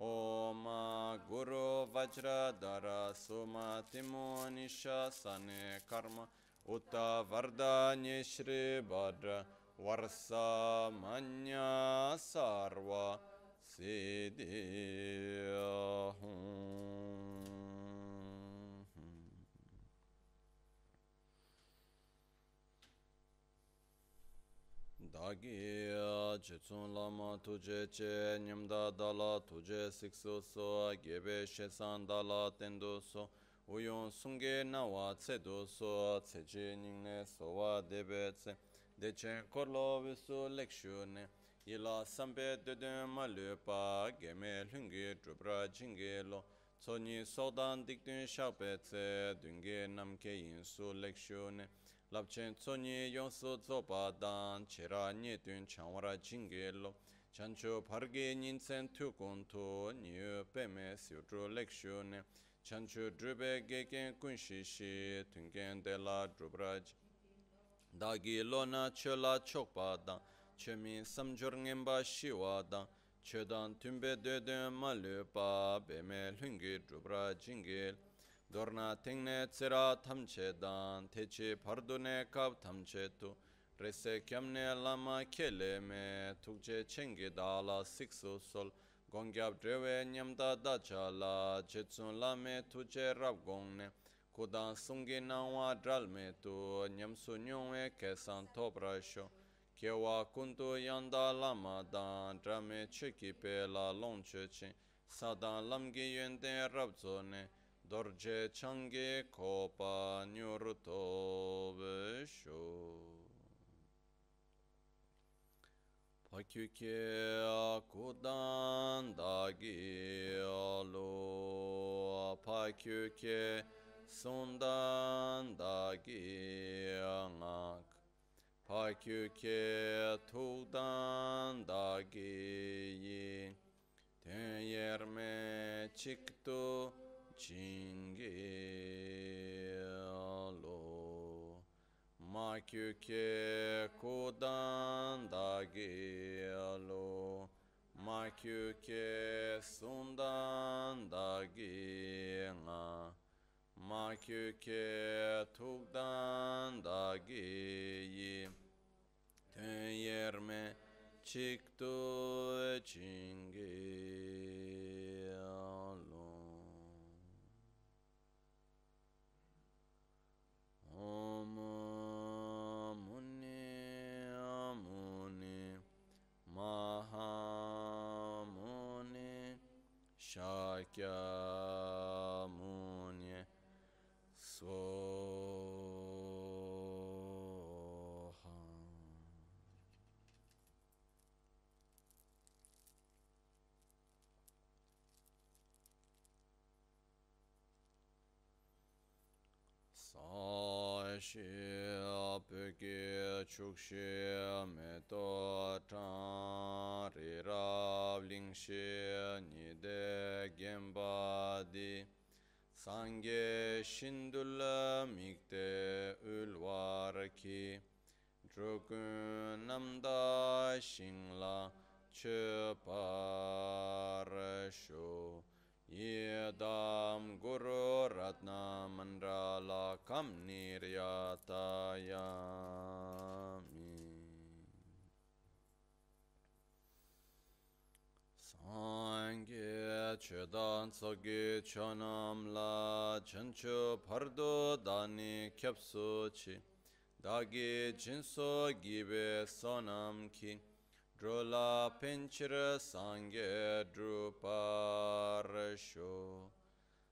ओम गुरु वज्रधर सुमतिमो निशासने कर्म उत वरदान्य श्री भद्र वर्ष मन्य सर्व सिद्धि Tagi chitsun lama tuje che nyamda dala tuje siksu so gebe shesan dala tendo so uyon sunge nawa tse do so tse che nyingne so wa debe tse. Dechen korlo visu lekshu ne. Ila sampe dede ma le geme lungi drupra jingi lo. Tsoni sodan dikdun shakpe tse dungi namke yin su lekshu ne. labchen tsonyi yonso tsopa dan chera nye tun chanwara jingi lo. Chancho parge nyinsen tukun to nyu peme siutru lekshu ne. Chancho drube geken kunshi shi tungen de la drubraj dagi lo na chola chokpa dan chemi samjor ngenpa shiwa dan. Chodan tumbe dödön malu pa beme lungi drubra jingil dorna tengne tsira tamche dan techi pardune kap tamche tu. Rese kyamne lama kele me tukche chenge dala siksu sol. Gongyab drewe nyamda dacha la jetsun lame tuche rab gongne. Kudan sungi nangwa dral me tu nyamsu nyongwe kesan topra sho. Kewa kuntu yanda lama dan drame cheki pe la long che sadan lamgi yuen rab zone dorje change kopa nyuruto besho pakyuke akudan dagi alo. Pakyuke sundan dagi angak pakyuke tudan dagi. Yi ten yerme çıktı Chingelo Makyuke kudanda gelo. Makyuke sundanda gena. Makyuke tugdanda geyi. Tün yerme çıktı çingelo ओम मुने मुने महामुने शाक्य मुने स्व chukshi me to chan ri rav lingshi ni de genpa di. Sangye shindul mikte ulwar ki. Drukun namda shingla chupar shu. Yedam Guru Ratna Mandala Kam Niryatayami. Sangye Chedan Tsogi Chonam La chancho Pardo Dani Kyapsu Chi. Dagi Jinso Gibe Sonam Ki. Drula pinchira sangye druparsho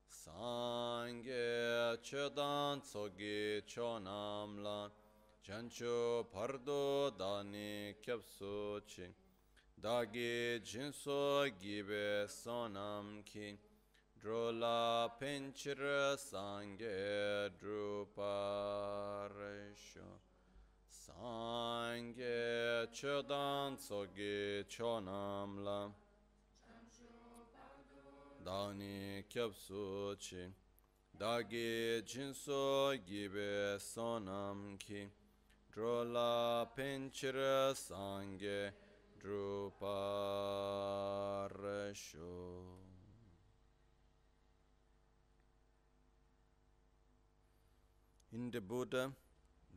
Sangye chodan tsogi chonamla. Chancho pardo dani kyapso chi. Dagi jinso gibe sonam ki Drula pinchira sangye druparsho sangye chodan tsogi chonamla dani kyapsu chi dagi jinso gibe sonam ki drola pinchira sangye druparesho In the Buddha,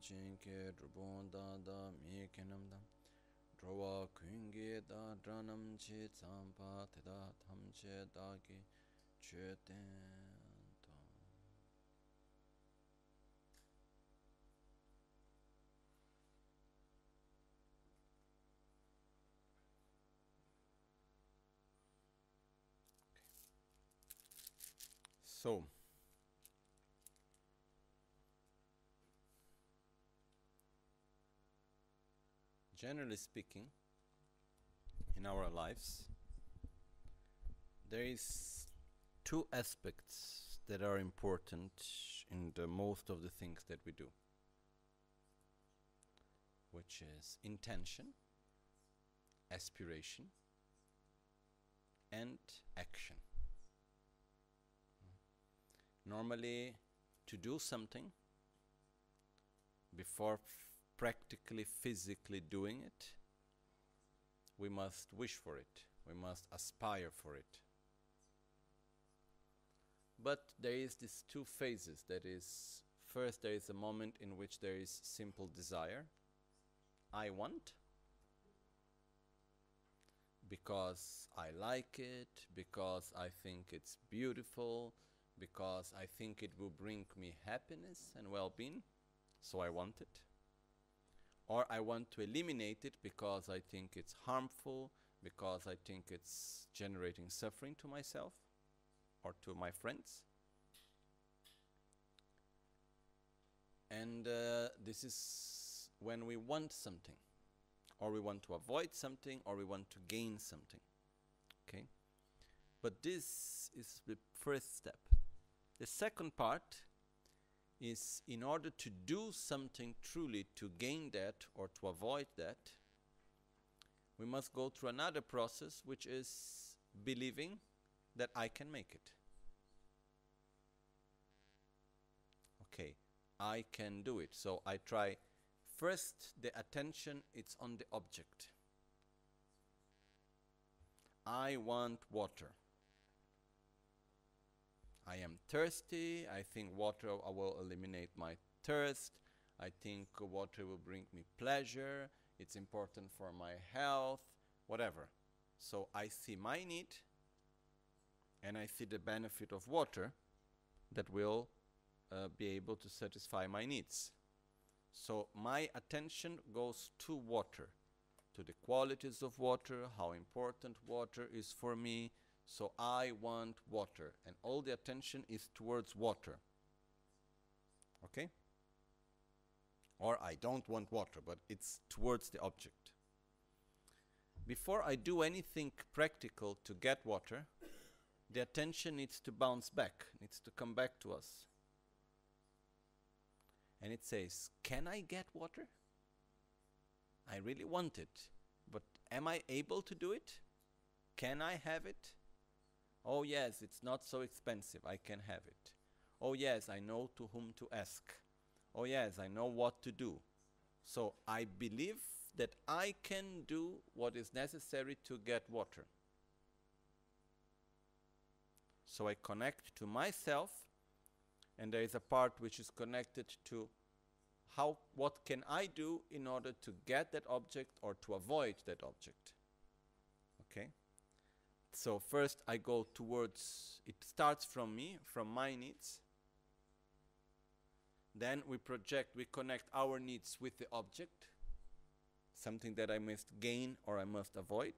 chen ke drupon da da mi kenam dam. Drawa kungi da dranam chi tsampa te da tam che da ki che ten tam So, generally speaking, in our lives, there is two aspects that are important in the most of the things that we do, which is intention, aspiration, and action. Normally, to do something before practically physically doing it, we must wish for it, we must aspire for it. But there is these two phases that is first there is a moment in which there is simple desire. I want because I like it, because I think it's beautiful, because I think it will bring me happiness and well being, so I want it. Or I want to eliminate it because I think it's harmful, because I think it's generating suffering to myself or to my friends. And uh, this is when we want something, or we want to avoid something, or we want to gain something. Okay? But this is the first step. The second part is in order to do something truly to gain that or to avoid that, we must go through another process which is believing that I can make it. Okay, I can do it. So I try first the attention it's on the object. I want water. I am thirsty. I think water will eliminate my thirst. I think water will bring me pleasure. It's important for my health, whatever. So I see my need and I see the benefit of water that will uh, be able to satisfy my needs. So my attention goes to water, to the qualities of water, how important water is for me. So I want water, and all the attention is towards water. Okay? Or I don't want water, but it's towards the object. Before I do anything practical to get water, the attention needs to bounce back, needs to come back to us. And it says, Can I get water? I really want it, but am I able to do it? Can I have it? Oh, yes, it's not so expensive. I can have it. Oh, yes, I know to whom to ask. Oh, yes, I know what to do. So I believe that I can do what is necessary to get water. So I connect to myself, and there is a part which is connected to how what can I do in order to get that object or to avoid that object. Okay? So first I go towards, it starts from me, from my needs. Then we project, we connect our needs with the object, something that I must gain or I must avoid.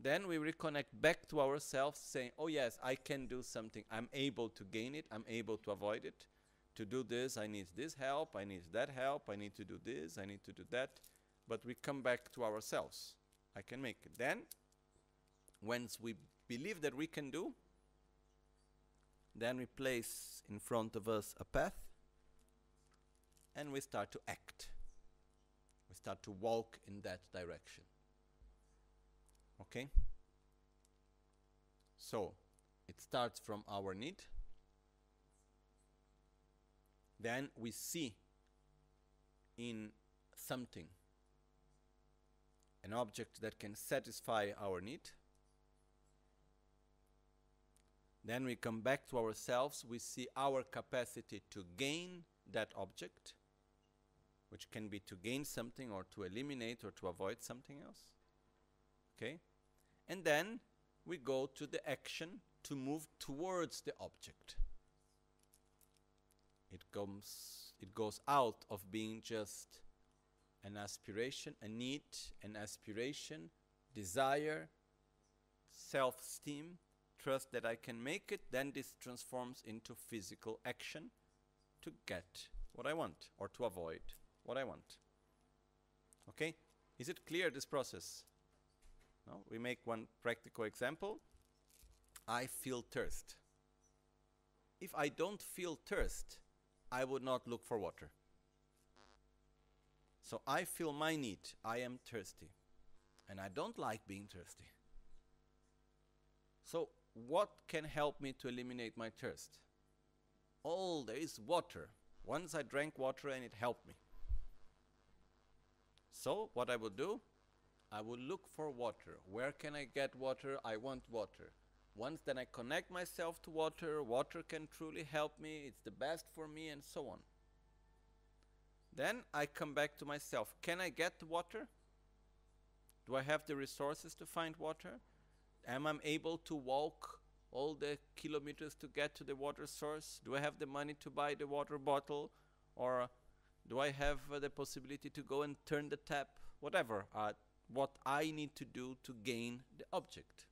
Then we reconnect back to ourselves, saying, Oh, yes, I can do something. I'm able to gain it, I'm able to avoid it. To do this, I need this help, I need that help, I need to do this, I need to do that. But we come back to ourselves. I can make it. Then, once we believe that we can do, then we place in front of us a path and we start to act. We start to walk in that direction. Okay? So, it starts from our need. Then we see in something an object that can satisfy our need. Then we come back to ourselves, we see our capacity to gain that object, which can be to gain something or to eliminate or to avoid something else. Okay? And then we go to the action to move towards the object. It comes it goes out of being just an aspiration, a need, an aspiration, desire, self esteem, trust that I can make it, then this transforms into physical action to get what I want or to avoid what I want. Okay? Is it clear this process? No? We make one practical example. I feel thirst. If I don't feel thirst, I would not look for water. So I feel my need. I am thirsty. And I don't like being thirsty. So, what can help me to eliminate my thirst? Oh, there is water. Once I drank water and it helped me. So, what I would do, I would look for water. Where can I get water? I want water. Once then I connect myself to water, water can truly help me, it's the best for me, and so on. Then I come back to myself. Can I get water? Do I have the resources to find water? Am I able to walk all the kilometers to get to the water source? Do I have the money to buy the water bottle? Or do I have uh, the possibility to go and turn the tap? Whatever, uh, what I need to do to gain the object.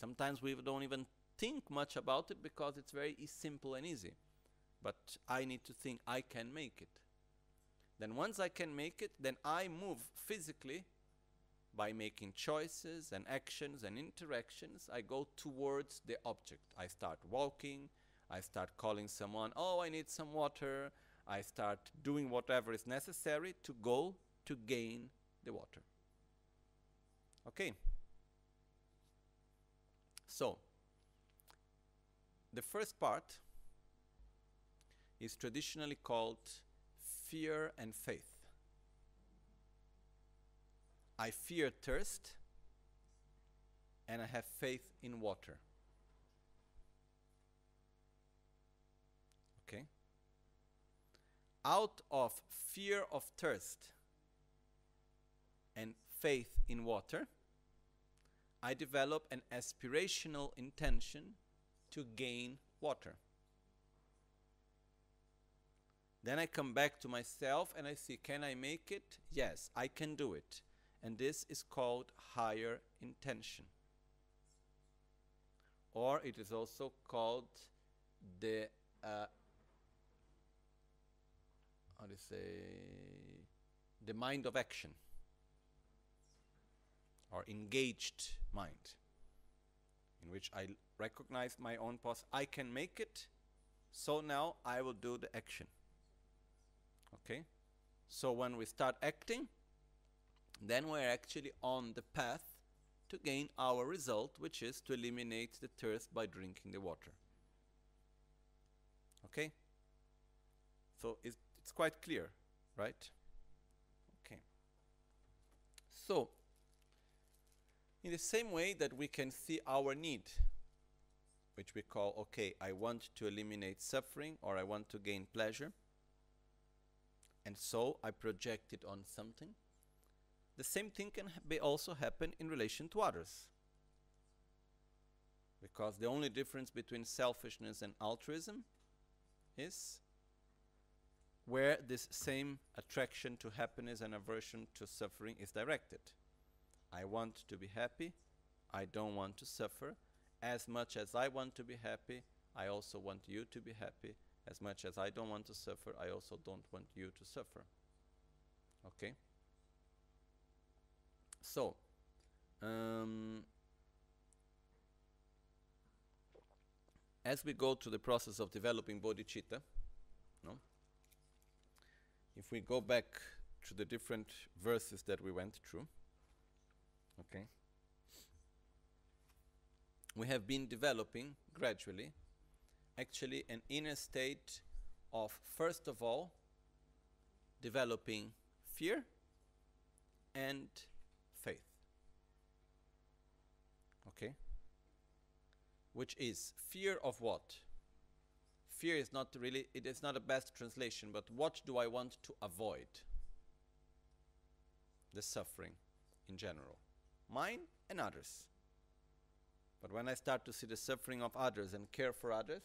Sometimes we don't even think much about it because it's very simple and easy. But I need to think I can make it. Then once I can make it, then I move physically by making choices and actions and interactions. I go towards the object. I start walking. I start calling someone, oh, I need some water. I start doing whatever is necessary to go to gain the water. Okay. So, the first part is traditionally called fear and faith. I fear thirst and I have faith in water. Okay? Out of fear of thirst and faith in water, I develop an aspirational intention to gain water. Then I come back to myself and I see can I make it? Yes, I can do it. And this is called higher intention. Or it is also called the, uh, how to say, the mind of action or engaged mind, in which I recognize my own pos. I can make it, so now I will do the action. Okay? So when we start acting, then we're actually on the path to gain our result, which is to eliminate the thirst by drinking the water. Okay? So it's, it's quite clear, right? Okay. So, in the same way that we can see our need, which we call, okay, I want to eliminate suffering or I want to gain pleasure, and so I project it on something the same thing can be also happen in relation to others. Because the only difference between selfishness and altruism is where this same attraction to happiness and aversion to suffering is directed. I want to be happy, I don't want to suffer. As much as I want to be happy, I also want you to be happy. As much as I don't want to suffer, I also don't want you to suffer. Okay? So, um, as we go through the process of developing bodhicitta, no? if we go back to the different verses that we went through, okay, we have been developing gradually actually an inner state of, first of all, developing fear and faith. Okay? Which is fear of what? Fear is not really, it is not a best translation, but what do I want to avoid? The suffering in general. Mine and others. But when I start to see the suffering of others and care for others,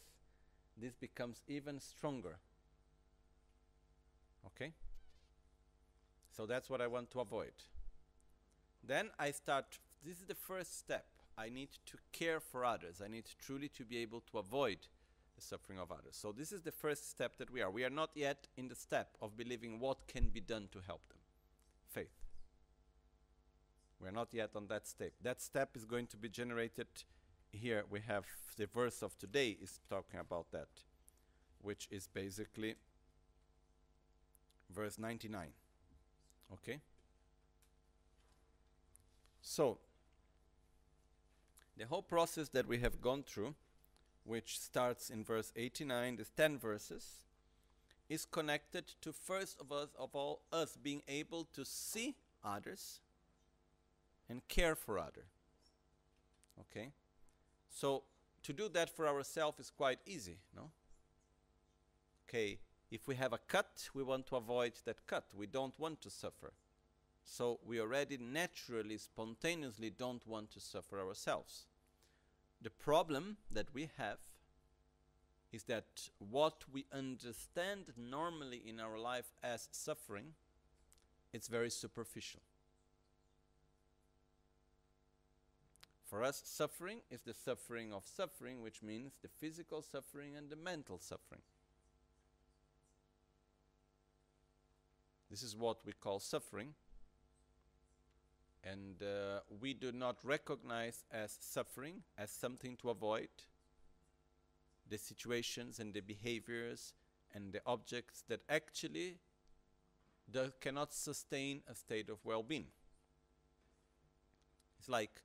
this becomes even stronger. Okay? So that's what I want to avoid. Then I start, this is the first step. I need to care for others. I need truly to be able to avoid the suffering of others. So this is the first step that we are. We are not yet in the step of believing what can be done to help them. Faith. We are not yet on that step. That step is going to be generated here. We have the verse of today is talking about that, which is basically verse 99. Okay? So, the whole process that we have gone through, which starts in verse 89, these 10 verses, is connected to first of us of all us being able to see others and care for others. Okay? So to do that for ourselves is quite easy, no? Okay, if we have a cut, we want to avoid that cut. We don't want to suffer. So we already naturally, spontaneously don't want to suffer ourselves. The problem that we have is that what we understand normally in our life as suffering, it's very superficial. For us, suffering is the suffering of suffering, which means the physical suffering and the mental suffering. This is what we call suffering. And uh, we do not recognize as suffering as something to avoid the situations and the behaviors and the objects that actually cannot sustain a state of well being. It's like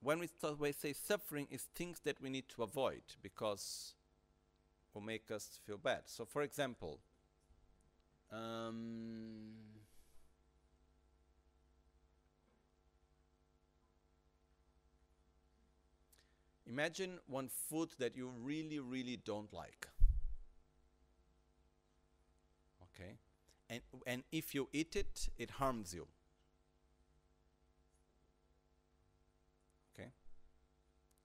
when we, we say suffering is things that we need to avoid because will make us feel bad. So, for example, um, imagine one food that you really, really don't like. Okay, and and if you eat it, it harms you. Okay?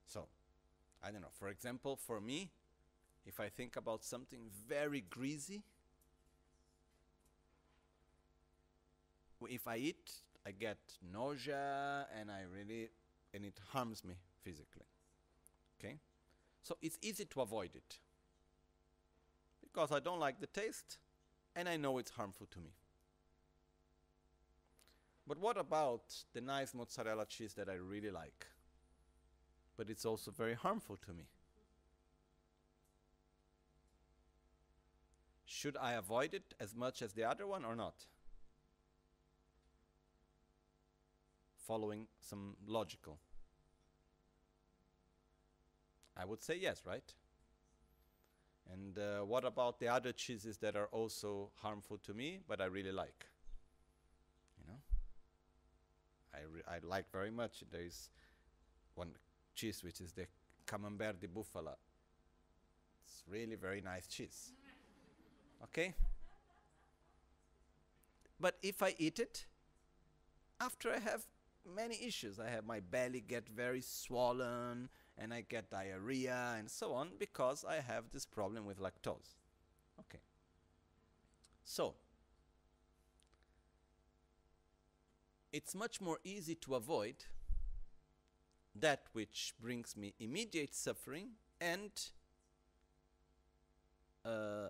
So, I don't know. For example, for me, if I think about something very greasy, if I eat, I get nausea and I really, and it harms me physically. Okay? So it's easy to avoid it because I don't like the taste and I know it's harmful to me. But what about the nice mozzarella cheese that I really like? but it's also very harmful to me. Should I avoid it as much as the other one or not? Following some logical. I would say yes, right? And uh, what about the other cheeses that are also harmful to me, but I really like? You know, I I like very much. There is one cheese, which is the Camembert de Bufala. It's really very nice cheese. Okay? But if I eat it, after I have many issues, I have my belly get very swollen and I get diarrhea and so on because I have this problem with lactose. Okay. So, it's much more easy to avoid that which brings me immediate suffering and uh,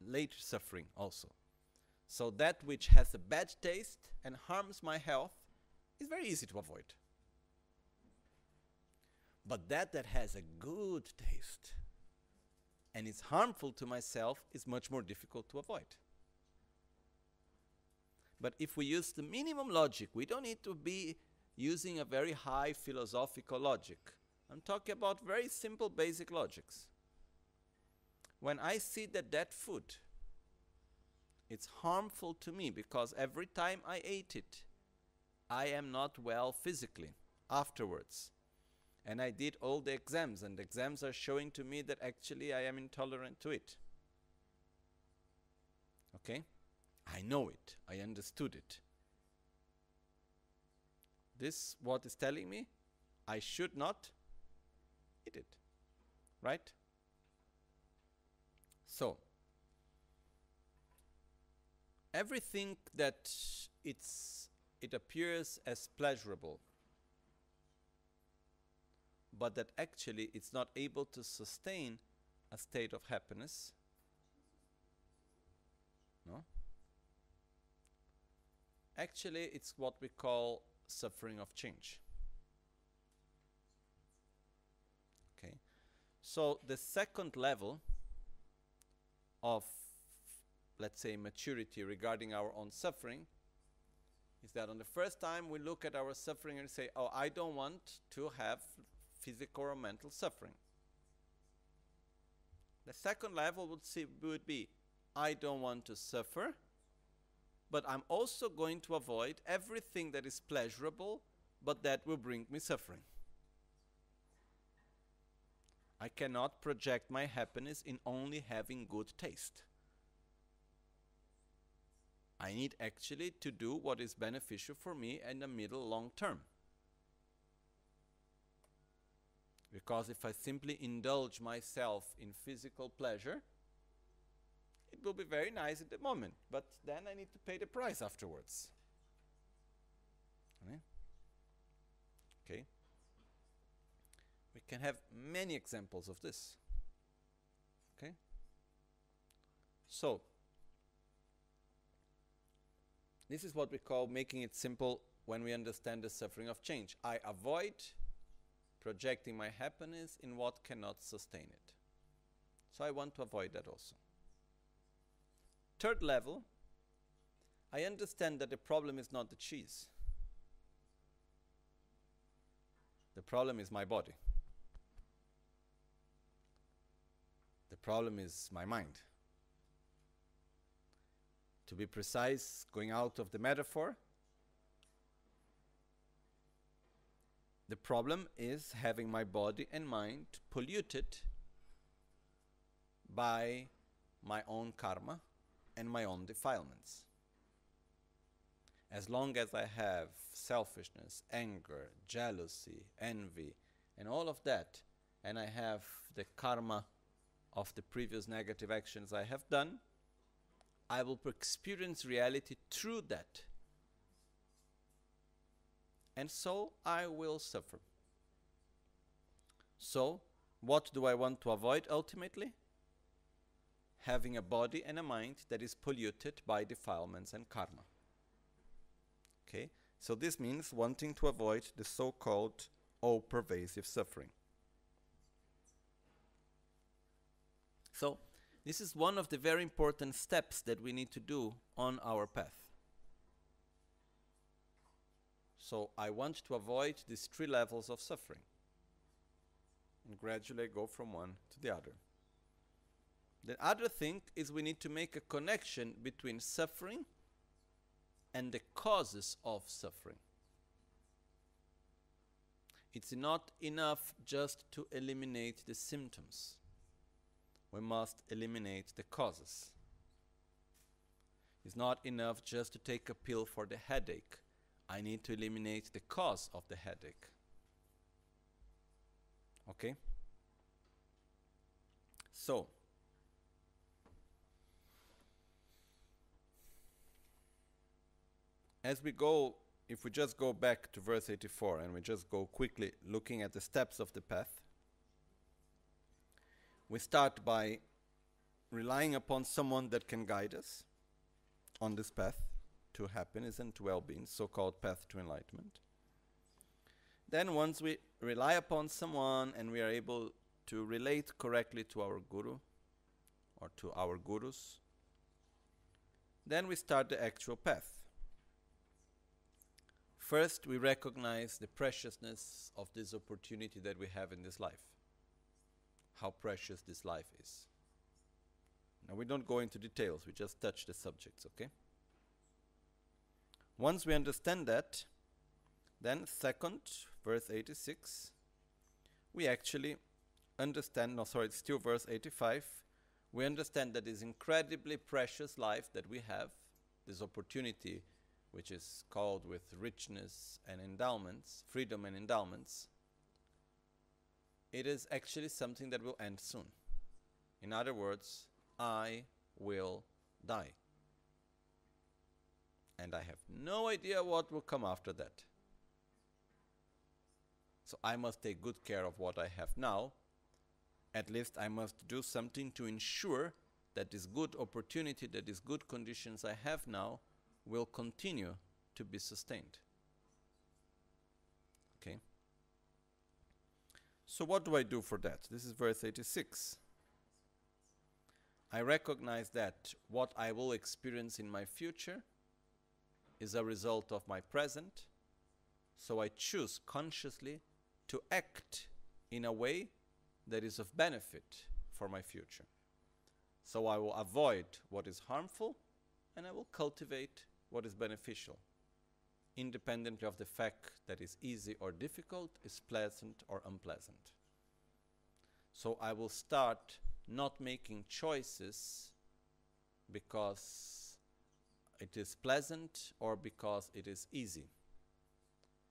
later suffering also. So that which has a bad taste and harms my health is very easy to avoid. But that that has a good taste and is harmful to myself is much more difficult to avoid. But if we use the minimum logic, we don't need to be using a very high philosophical logic. I'm talking about very simple basic logics. When I see that that food it's harmful to me because every time I ate it, I am not well physically afterwards. And I did all the exams, and the exams are showing to me that actually I am intolerant to it. Okay? I know it, I understood it. This what is telling me I should not eat it. Right? So, everything that it's it appears as pleasurable but that actually it's not able to sustain a state of happiness. No? Actually it's what we call suffering of change. Okay. So the second level of let's say, maturity regarding our own suffering is that on the first time we look at our suffering and say, oh, I don't want to have physical or mental suffering. The second level would, see, would be, I don't want to suffer, but I'm also going to avoid everything that is pleasurable, but that will bring me suffering. I cannot project my happiness in only having good taste. I need actually to do what is beneficial for me in the middle long term. Because if I simply indulge myself in physical pleasure, it will be very nice at the moment, but then I need to pay the price afterwards. Eh? Okay? We can have many examples of this. Okay? So, this is what we call making it simple when we understand the suffering of change. I avoid projecting my happiness in what cannot sustain it. So I want to avoid that also. Third level, I understand that the problem is not the cheese. The problem is my body. The problem is my mind to be precise, going out of the metaphor, the problem is having my body and mind polluted by my own karma and my own defilements. As long as I have selfishness, anger, jealousy, envy, and all of that, and I have the karma of the previous negative actions I have done, I will experience reality through that. And so I will suffer. So, what do I want to avoid ultimately? Having a body and a mind that is polluted by defilements and karma. Okay? So, this means wanting to avoid the so called all pervasive suffering. So, this is one of the very important steps that we need to do on our path. So I want to avoid these three levels of suffering and gradually go from one to the other. The other thing is we need to make a connection between suffering and the causes of suffering. It's not enough just to eliminate the symptoms we must eliminate the causes. It's not enough just to take a pill for the headache. I need to eliminate the cause of the headache. Okay? So, as we go, if we just go back to verse 84 and we just go quickly looking at the steps of the path, we start by relying upon someone that can guide us on this path to happiness and to well being, so called path to enlightenment. Then, once we rely upon someone and we are able to relate correctly to our guru or to our gurus, then we start the actual path. First, we recognize the preciousness of this opportunity that we have in this life. How precious this life is. Now, we don't go into details, we just touch the subjects, okay? Once we understand that, then, second, verse 86, we actually understand, no, sorry, it's still verse 85. We understand that this incredibly precious life that we have, this opportunity which is called with richness and endowments, freedom and endowments, it is actually something that will end soon. In other words, I will die. And I have no idea what will come after that. So I must take good care of what I have now. At least I must do something to ensure that this good opportunity, that these good conditions I have now, will continue to be sustained. Okay? So, what do I do for that? This is verse 86. I recognize that what I will experience in my future is a result of my present, so I choose consciously to act in a way that is of benefit for my future. So I will avoid what is harmful and I will cultivate what is beneficial, independently of the fact that is easy or difficult, is pleasant or unpleasant. So I will start not making choices because it is pleasant or because it is easy.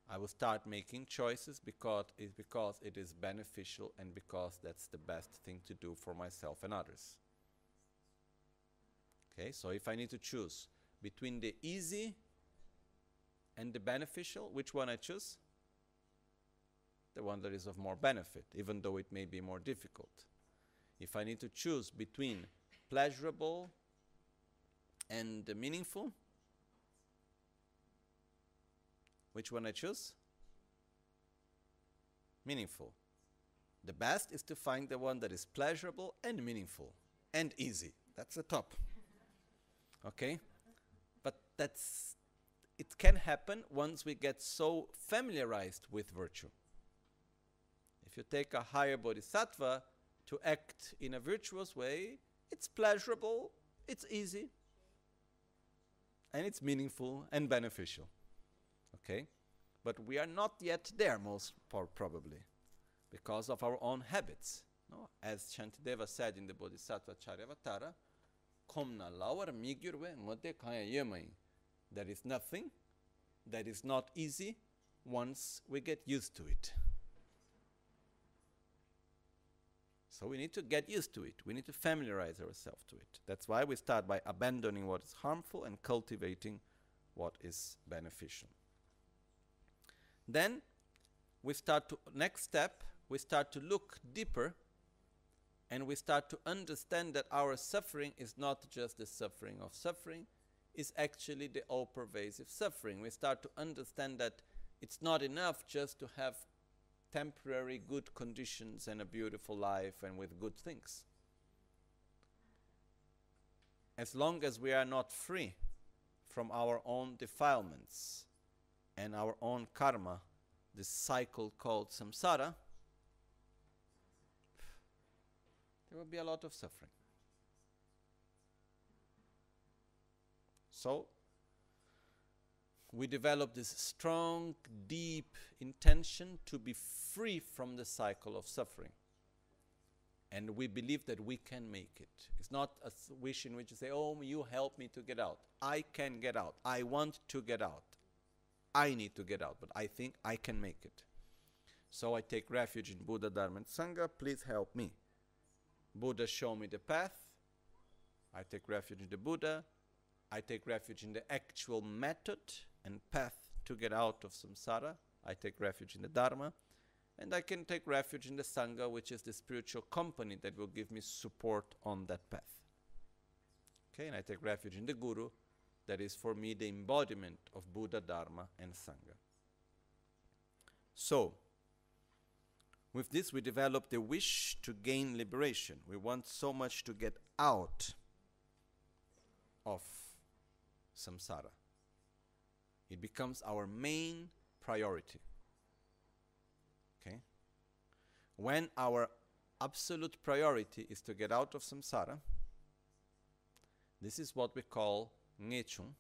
I will start making choices because it, because it is beneficial and because that's the best thing to do for myself and others. Okay, so if I need to choose between the easy and the beneficial, which one I choose? The one that is of more benefit, even though it may be more difficult. If I need to choose between pleasurable and meaningful, which one I choose? Meaningful. The best is to find the one that is pleasurable and meaningful and easy. That's the top. Okay? But that's it can happen once we get so familiarized with virtue. If you take a higher bodhisattva to act in a virtuous way, it's pleasurable, it's easy, and it's meaningful and beneficial. Okay? But we are not yet there, most probably, because of our own habits. No? As Shantideva said in the Bodhisattva Charyavatara, komna lawar migyurwe ngote kaya there is nothing that is not easy once we get used to it. So we need to get used to it. We need to familiarize ourselves to it. That's why we start by abandoning what is harmful and cultivating what is beneficial. Then we start to next step, we start to look deeper and we start to understand that our suffering is not just the suffering of suffering, is actually the all pervasive suffering. We start to understand that it's not enough just to have temporary good conditions and a beautiful life and with good things. As long as we are not free from our own defilements and our own karma, this cycle called samsara, there will be a lot of suffering. So, we develop this strong, deep intention to be free from the cycle of suffering. And we believe that we can make it. It's not a wish in which you say, Oh, you help me to get out. I can get out. I want to get out. I need to get out, but I think I can make it. So I take refuge in Buddha, Dharma, and Sangha. Please help me. Buddha show me the path. I take refuge in the Buddha. I take refuge in the actual method and path to get out of samsara. I take refuge in the Dharma. And I can take refuge in the Sangha, which is the spiritual company that will give me support on that path. Okay, and I take refuge in the Guru, that is for me the embodiment of Buddha, Dharma, and Sangha. So, with this, we develop the wish to gain liberation. We want so much to get out of samsara. It becomes our main priority. Okay? When our absolute priority is to get out of samsara, this is what we call ngechung,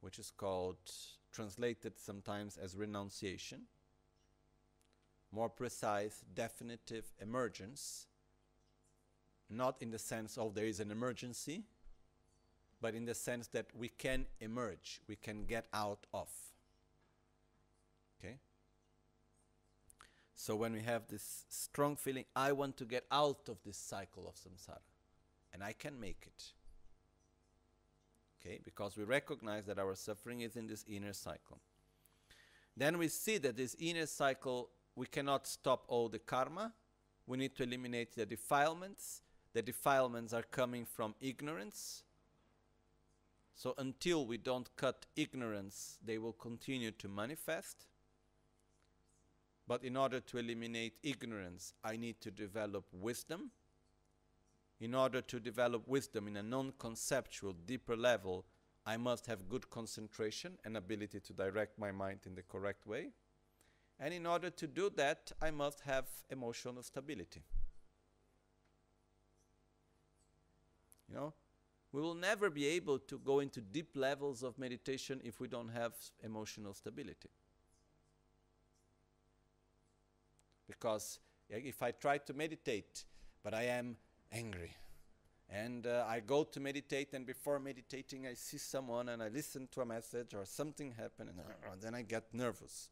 which is called, translated sometimes as renunciation. More precise, definitive emergence, not in the sense of there is an emergency, but in the sense that we can emerge, we can get out of. Okay? So when we have this strong feeling, I want to get out of this cycle of samsara, and I can make it. Okay? Because we recognize that our suffering is in this inner cycle. Then we see that this inner cycle, we cannot stop all the karma. We need to eliminate the defilements. The defilements are coming from ignorance so until we don't cut ignorance, they will continue to manifest. But in order to eliminate ignorance, I need to develop wisdom. In order to develop wisdom in a non conceptual, deeper level, I must have good concentration and ability to direct my mind in the correct way. And in order to do that, I must have emotional stability. You know, we will never be able to go into deep levels of meditation if we don't have emotional stability. Because if I try to meditate, but I am angry, and uh, I go to meditate, and before meditating, I see someone and I listen to a message or something happen, and then I get nervous.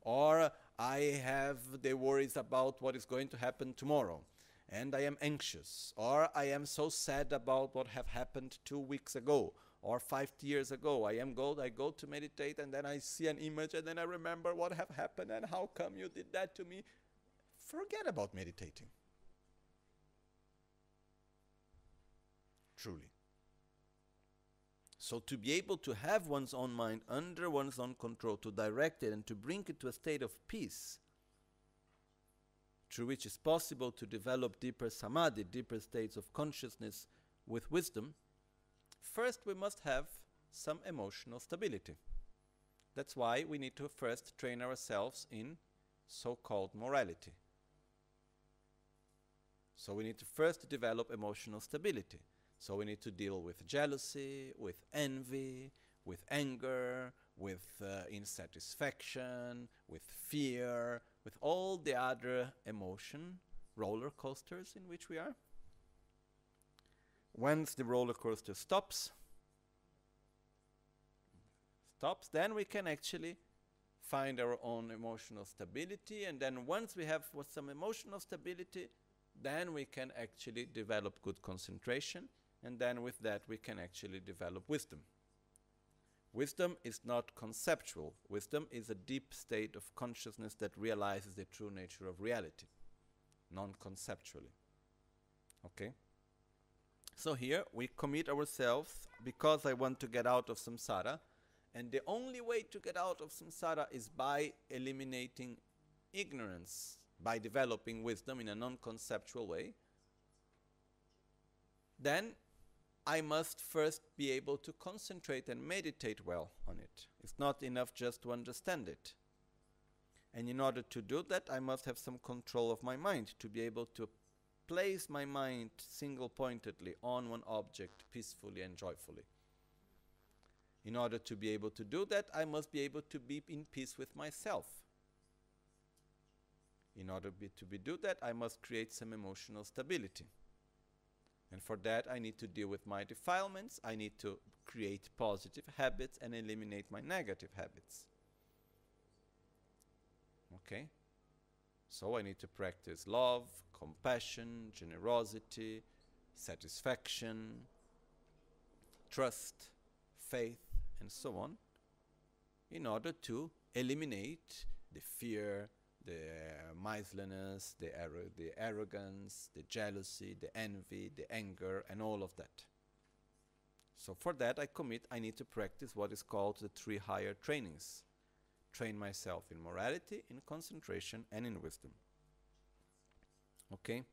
Or I have the worries about what is going to happen tomorrow and I am anxious, or I am so sad about what have happened two weeks ago, or five years ago. I am go, I go to meditate, and then I see an image, and then I remember what have happened, and how come you did that to me. Forget about meditating. Truly. So, to be able to have one's own mind under one's own control, to direct it and to bring it to a state of peace, through which it's possible to develop deeper samadhi, deeper states of consciousness with wisdom, first we must have some emotional stability. That's why we need to first train ourselves in so called morality. So we need to first develop emotional stability. So we need to deal with jealousy, with envy, with anger, with uh, insatisfaction, with fear, with all the other emotion roller coasters in which we are. Once the roller coaster stops, stops, then we can actually find our own emotional stability. And then once we have some emotional stability, then we can actually develop good concentration. And then with that, we can actually develop wisdom. Wisdom is not conceptual. Wisdom is a deep state of consciousness that realizes the true nature of reality, non conceptually. Okay? So here we commit ourselves because I want to get out of samsara, and the only way to get out of samsara is by eliminating ignorance, by developing wisdom in a non conceptual way. Then I must first be able to concentrate and meditate well on it. It's not enough just to understand it. And in order to do that, I must have some control of my mind to be able to place my mind single pointedly on one object peacefully and joyfully. In order to be able to do that, I must be able to be in peace with myself. In order be, to be do that, I must create some emotional stability. And for that, I need to deal with my defilements. I need to create positive habits and eliminate my negative habits. Okay? So I need to practice love, compassion, generosity, satisfaction, trust, faith, and so on, in order to eliminate the fear, the uh, miserliness, the, arro- the arrogance, the jealousy, the envy, the anger, and all of that. So for that, I commit, I need to practice what is called the three higher trainings. Train myself in morality, in concentration, and in wisdom. Okay?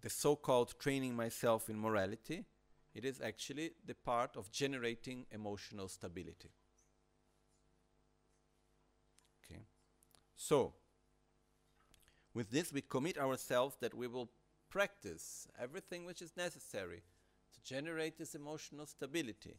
The so called training myself in morality, it is actually the part of generating emotional stability. Okay? So, with this, we commit ourselves that we will practice everything which is necessary to generate this emotional stability.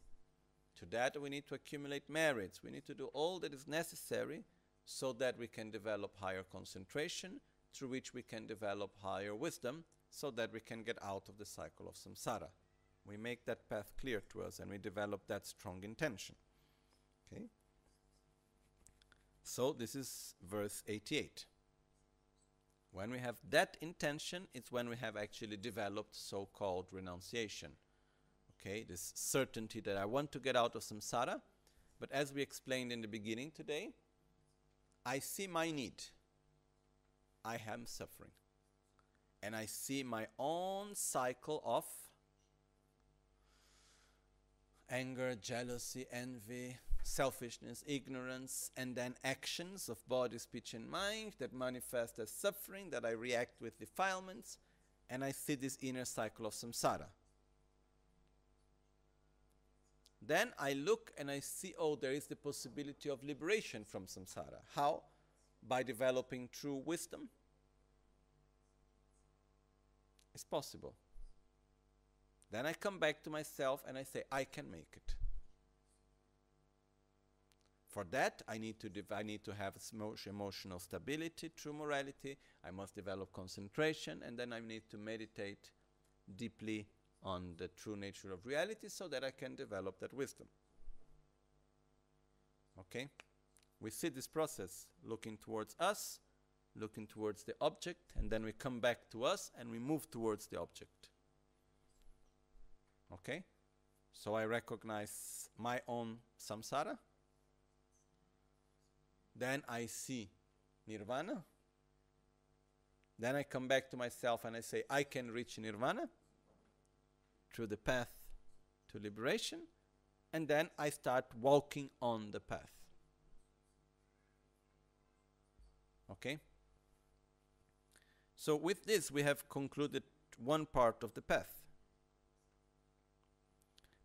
To that, we need to accumulate merits. We need to do all that is necessary so that we can develop higher concentration, through which we can develop higher wisdom, so that we can get out of the cycle of samsara. We make that path clear to us and we develop that strong intention. Okay? So, this is verse 88. When we have that intention, it's when we have actually developed so called renunciation. Okay, this certainty that I want to get out of samsara, but as we explained in the beginning today, I see my need. I am suffering. And I see my own cycle of anger, jealousy, envy, selfishness, ignorance, and then actions of body, speech, and mind that manifest as suffering, that I react with defilements, and I see this inner cycle of samsara. Then I look and I see, oh, there is the possibility of liberation from samsara. How? By developing true wisdom. It's possible. Then I come back to myself and I say, I can make it. For that, I need to I need to have emotional stability, true morality. I must develop concentration, and then I need to meditate deeply on the true nature of reality, so that I can develop that wisdom. Okay, we see this process looking towards us, looking towards the object, and then we come back to us and we move towards the object. Okay, so I recognize my own samsara then I see nirvana. Then I come back to myself and I say, I can reach nirvana through the path to liberation. And then I start walking on the path. Okay? So, with this, we have concluded one part of the path.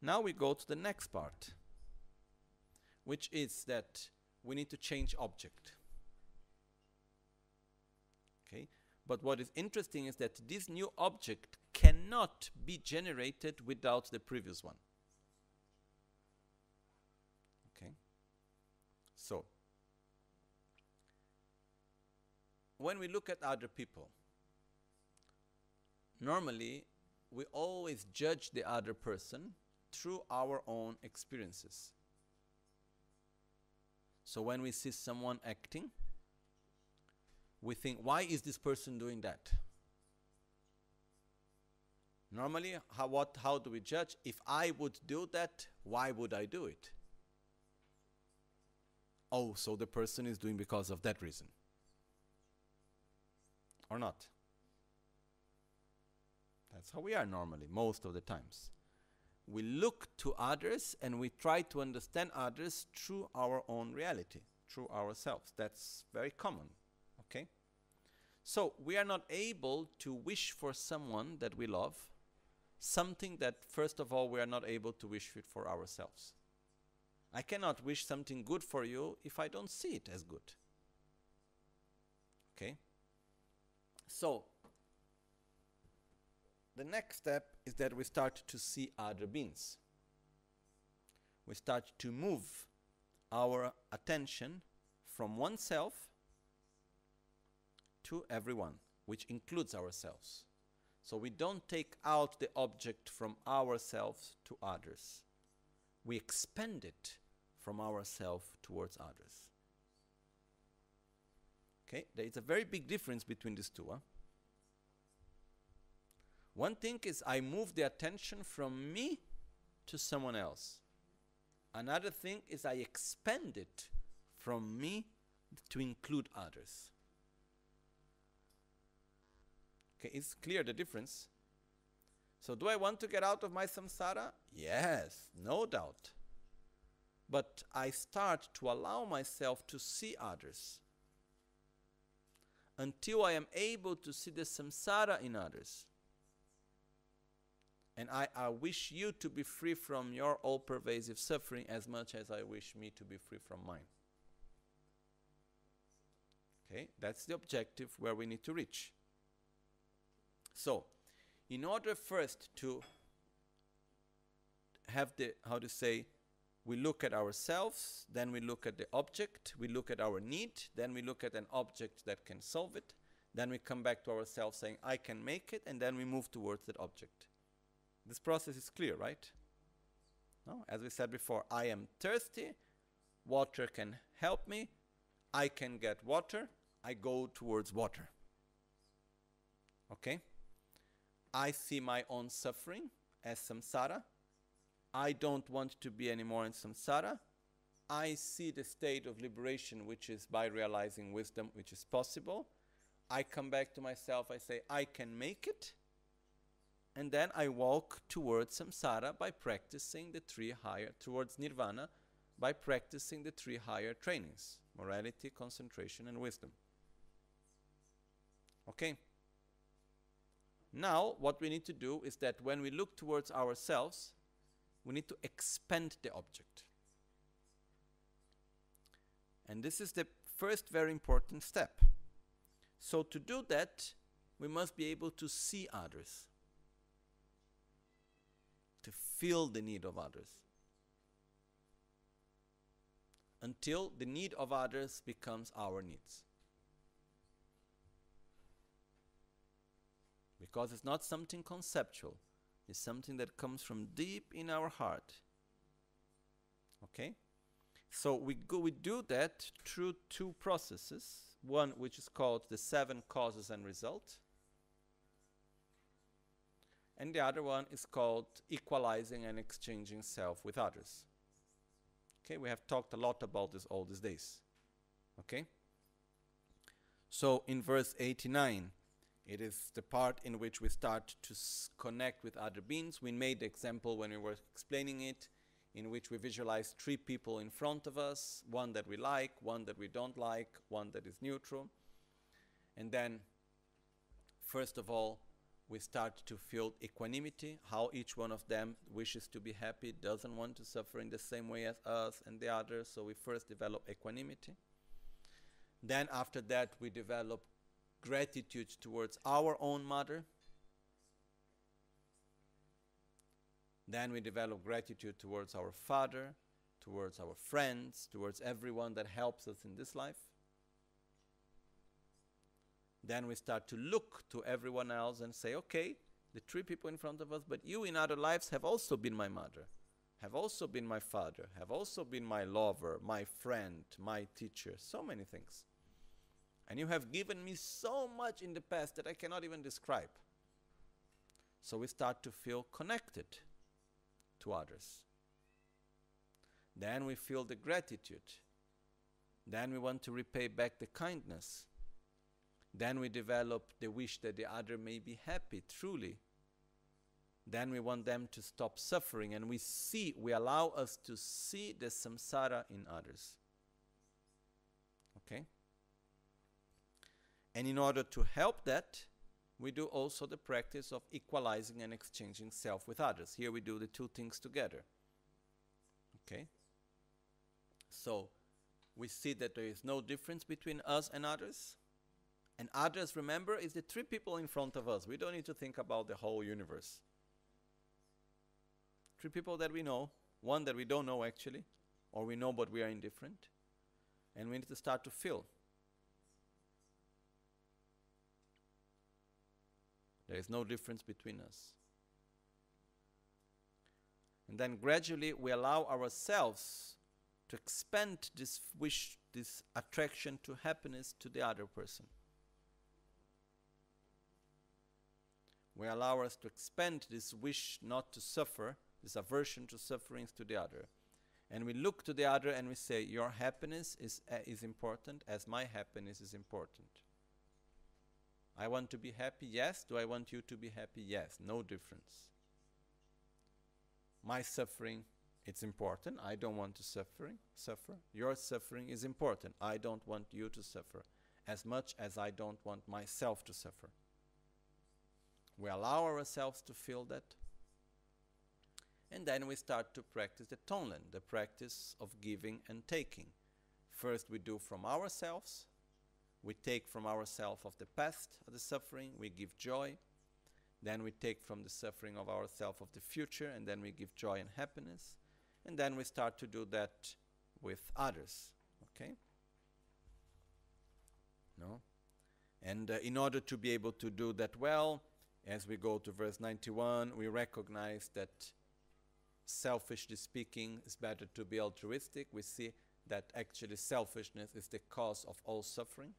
Now we go to the next part, which is that we need to change object. Okay? But what is interesting is that this new object cannot be generated without the previous one. Okay? So, when we look at other people, normally we always judge the other person through our own experiences. So when we see someone acting, we think, why is this person doing that? Normally, how, what, how do we judge? If I would do that, why would I do it? Oh, so the person is doing because of that reason. Or not? That's how we are normally, most of the times we look to others and we try to understand others through our own reality, through ourselves. That's very common. Okay? So we are not able to wish for someone that we love something that, first of all, we are not able to wish it for ourselves. I cannot wish something good for you if I don't see it as good. Okay? So, the next step is that we start to see other beings. We start to move our attention from oneself to everyone, which includes ourselves. So we don't take out the object from ourselves to others. We expand it from ourselves towards others. Okay, there is a very big difference between these two. Huh? One thing is I move the attention from me to someone else. Another thing is I expand it from me to include others. Okay, it's clear the difference. So, do I want to get out of my samsara? Yes, no doubt. But I start to allow myself to see others until I am able to see the samsara in others. And I, I wish you to be free from your all pervasive suffering as much as I wish me to be free from mine. Okay, that's the objective where we need to reach. So, in order first to have the, how to say, we look at ourselves, then we look at the object, we look at our need, then we look at an object that can solve it, then we come back to ourselves saying, I can make it, and then we move towards that object. This process is clear, right? No? As we said before, I am thirsty, water can help me, I can get water, I go towards water. Okay? I see my own suffering as samsara. I don't want to be anymore in samsara. I see the state of liberation, which is by realizing wisdom, which is possible. I come back to myself, I say, I can make it. And then I walk towards samsara by practicing the three higher, towards nirvana by practicing the three higher trainings morality, concentration, and wisdom. Okay? Now, what we need to do is that when we look towards ourselves, we need to expand the object. And this is the first very important step. So, to do that, we must be able to see others, to feel the need of others, until the need of others becomes our needs. because it's not something conceptual, it's something that comes from deep in our heart. Okay? So we go we do that through two processes. One which is called the seven causes and result. And the other one is called equalizing and exchanging self with others. Okay, we have talked a lot about this all these days. Okay? So in verse 89, it is the part in which we start to connect with other beings. We made the example when we were explaining it, in which we visualize three people in front of us one that we like, one that we don't like, one that is neutral. And then, first of all, we start to feel equanimity, how each one of them wishes to be happy, doesn't want to suffer in the same way as us and the others. So we first develop equanimity. Then, after that, we develop gratitude towards our own mother. Then we develop gratitude towards our father, towards our friends, towards everyone that helps us in this life. Then we start to look to everyone else and say, okay, the three people in front of us, but you in other lives have also been my mother, have also been my father, have also been my lover, my friend, my teacher, so many things. And you have given me so much in the past that I cannot even describe. So we start to feel connected to others. Then we feel the gratitude. Then we want to repay back the kindness. Then we develop the wish that the other may be happy truly. Then we want them to stop suffering and we see, we allow us to see the samsara in others. Okay? And in order to help that, we do also the practice of equalizing and exchanging self with others. Here we do the two things together. Okay? So we see that there is no difference between us and others. And others, remember, is the three people in front of us. We don't need to think about the whole universe. Three people that we know, one that we don't know actually, or we know but we are indifferent. And we need to start to feel There is no difference between us. And then gradually we allow ourselves to expand this wish this attraction to happiness to the other person. We allow us to expand this wish not to suffer, this aversion to sufferings to the other. And we look to the other and we say, Your happiness is, uh, is important as my happiness is important. I want to be happy, yes. Do I want you to be happy? Yes. No difference. My suffering, it's important. I don't want to suffering, suffer. Your suffering is important. I don't want you to suffer as much as I don't want myself to suffer. We allow ourselves to feel that. And then we start to practice the Tonglen, the practice of giving and taking. First, we do from ourselves, we take from ourselves of the past of the suffering, we give joy. Then we take from the suffering of ourselves of the future, and then we give joy and happiness. And then we start to do that with others. Okay? No? And uh, in order to be able to do that well, as we go to verse 91, we recognize that selfishly speaking, it's better to be altruistic. We see that actually selfishness is the cause of all suffering.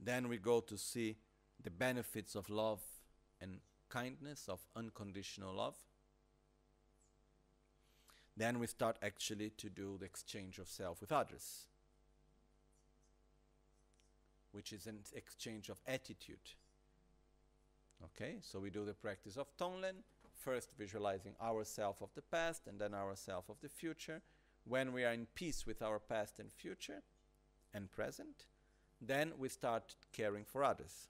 Then we go to see the benefits of love and kindness, of unconditional love. Then we start actually to do the exchange of self with others, which is an exchange of attitude. Okay, so we do the practice of Tonglen, first visualizing ourself of the past and then ourself of the future. When we are in peace with our past and future and present, then we start caring for others.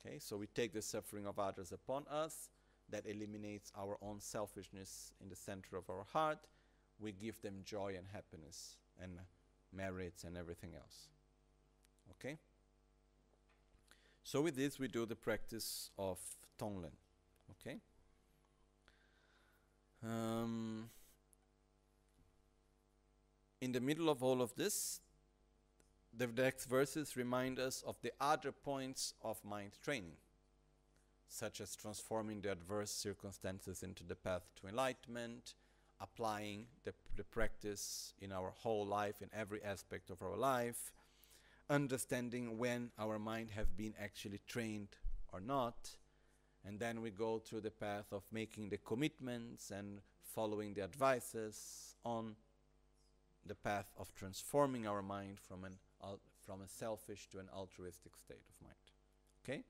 Okay, so we take the suffering of others upon us, that eliminates our own selfishness in the center of our heart. We give them joy and happiness and merits and everything else. Okay? So with this we do the practice of Tonglen. Okay? Um, in the middle of all of this, the next verses remind us of the other points of mind training, such as transforming the adverse circumstances into the path to enlightenment, applying the, the practice in our whole life, in every aspect of our life, understanding when our mind have been actually trained or not, and then we go through the path of making the commitments and following the advices on the path of transforming our mind from an from a selfish to an altruistic state of mind. Okay?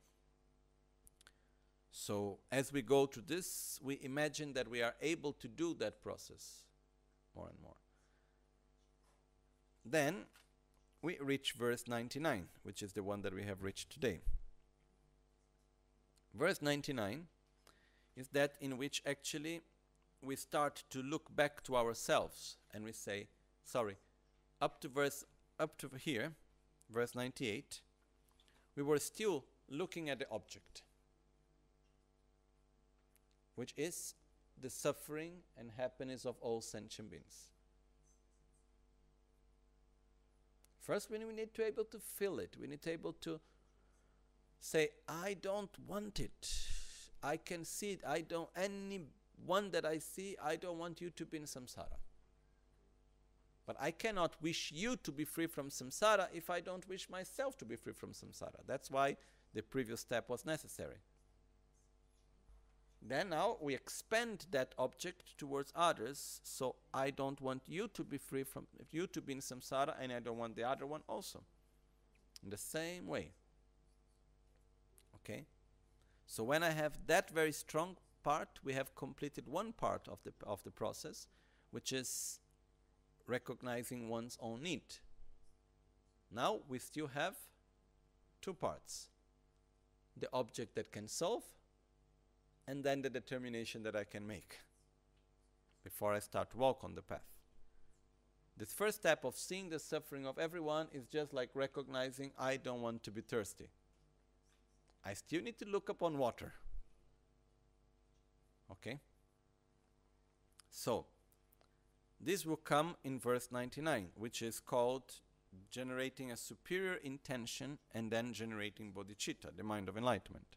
So, as we go through this, we imagine that we are able to do that process more and more. Then we reach verse 99, which is the one that we have reached today. Verse 99 is that in which actually we start to look back to ourselves and we say, sorry, up to verse up to here, verse 98, we were still looking at the object, which is the suffering and happiness of all sentient beings. First, we need to be able to feel it. We need to be able to say, I don't want it. I can see it. I don't, any one that I see, I don't want you to be in samsara. But I cannot wish you to be free from samsara if I don't wish myself to be free from samsara. That's why the previous step was necessary. Then now we expand that object towards others, so I don't want you to be free from you to be in samsara, and I don't want the other one also. In the same way. Okay? So when I have that very strong part, we have completed one part of the of the process, which is recognizing one's own need. Now we still have two parts the object that can solve, and then the determination that I can make before I start to walk on the path. This first step of seeing the suffering of everyone is just like recognizing I don't want to be thirsty. I still need to look upon water. Okay? So, this will come in verse 99, which is called generating a superior intention and then generating bodhicitta, the mind of enlightenment.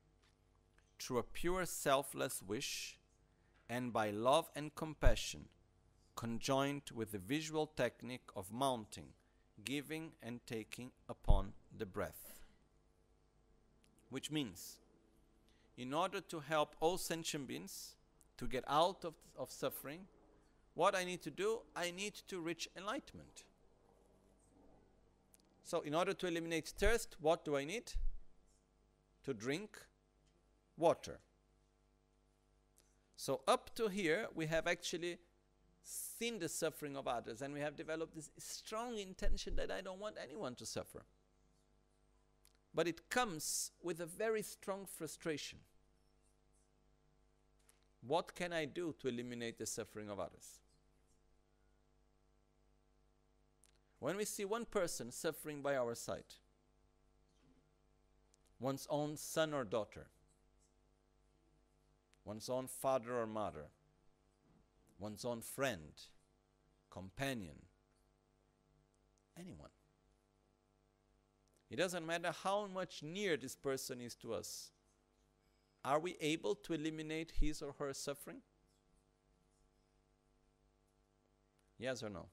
through a pure selfless wish and by love and compassion, conjoined with the visual technique of mounting, giving and taking upon the breath. Which means, in order to help all sentient beings, to get out of, of suffering, what I need to do, I need to reach enlightenment. So, in order to eliminate thirst, what do I need? To drink water. So, up to here, we have actually seen the suffering of others and we have developed this strong intention that I don't want anyone to suffer. But it comes with a very strong frustration. What can I do to eliminate the suffering of others? When we see one person suffering by our side, one's own son or daughter, one's own father or mother, one's own friend, companion, anyone. It doesn't matter how much near this person is to us. Are we able to eliminate his or her suffering? Yes or no?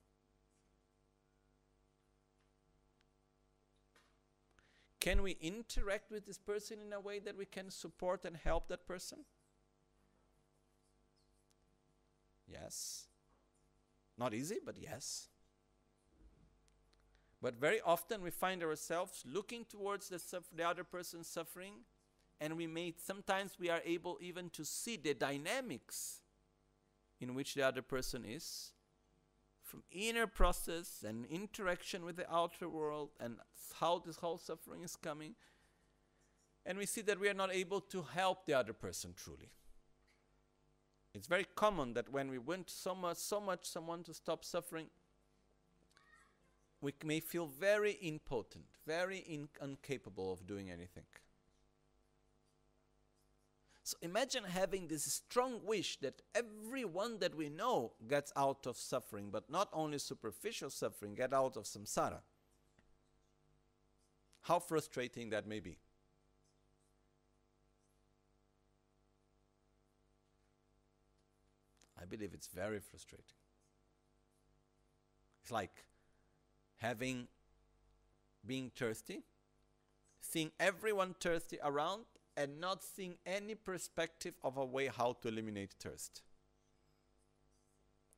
Can we interact with this person in a way that we can support and help that person? Yes. Not easy, but yes. But very often we find ourselves looking towards the, the other person's suffering and we may sometimes we are able even to see the dynamics in which the other person is from inner process and interaction with the outer world and how this whole suffering is coming and we see that we are not able to help the other person truly it's very common that when we want so much so much someone to stop suffering we may feel very impotent very in- incapable of doing anything so imagine having this strong wish that everyone that we know gets out of suffering, but not only superficial suffering, get out of samsara. How frustrating that may be. Believe it's very frustrating. It's like having being thirsty, seeing everyone thirsty around and not seeing any perspective of a way how to eliminate thirst.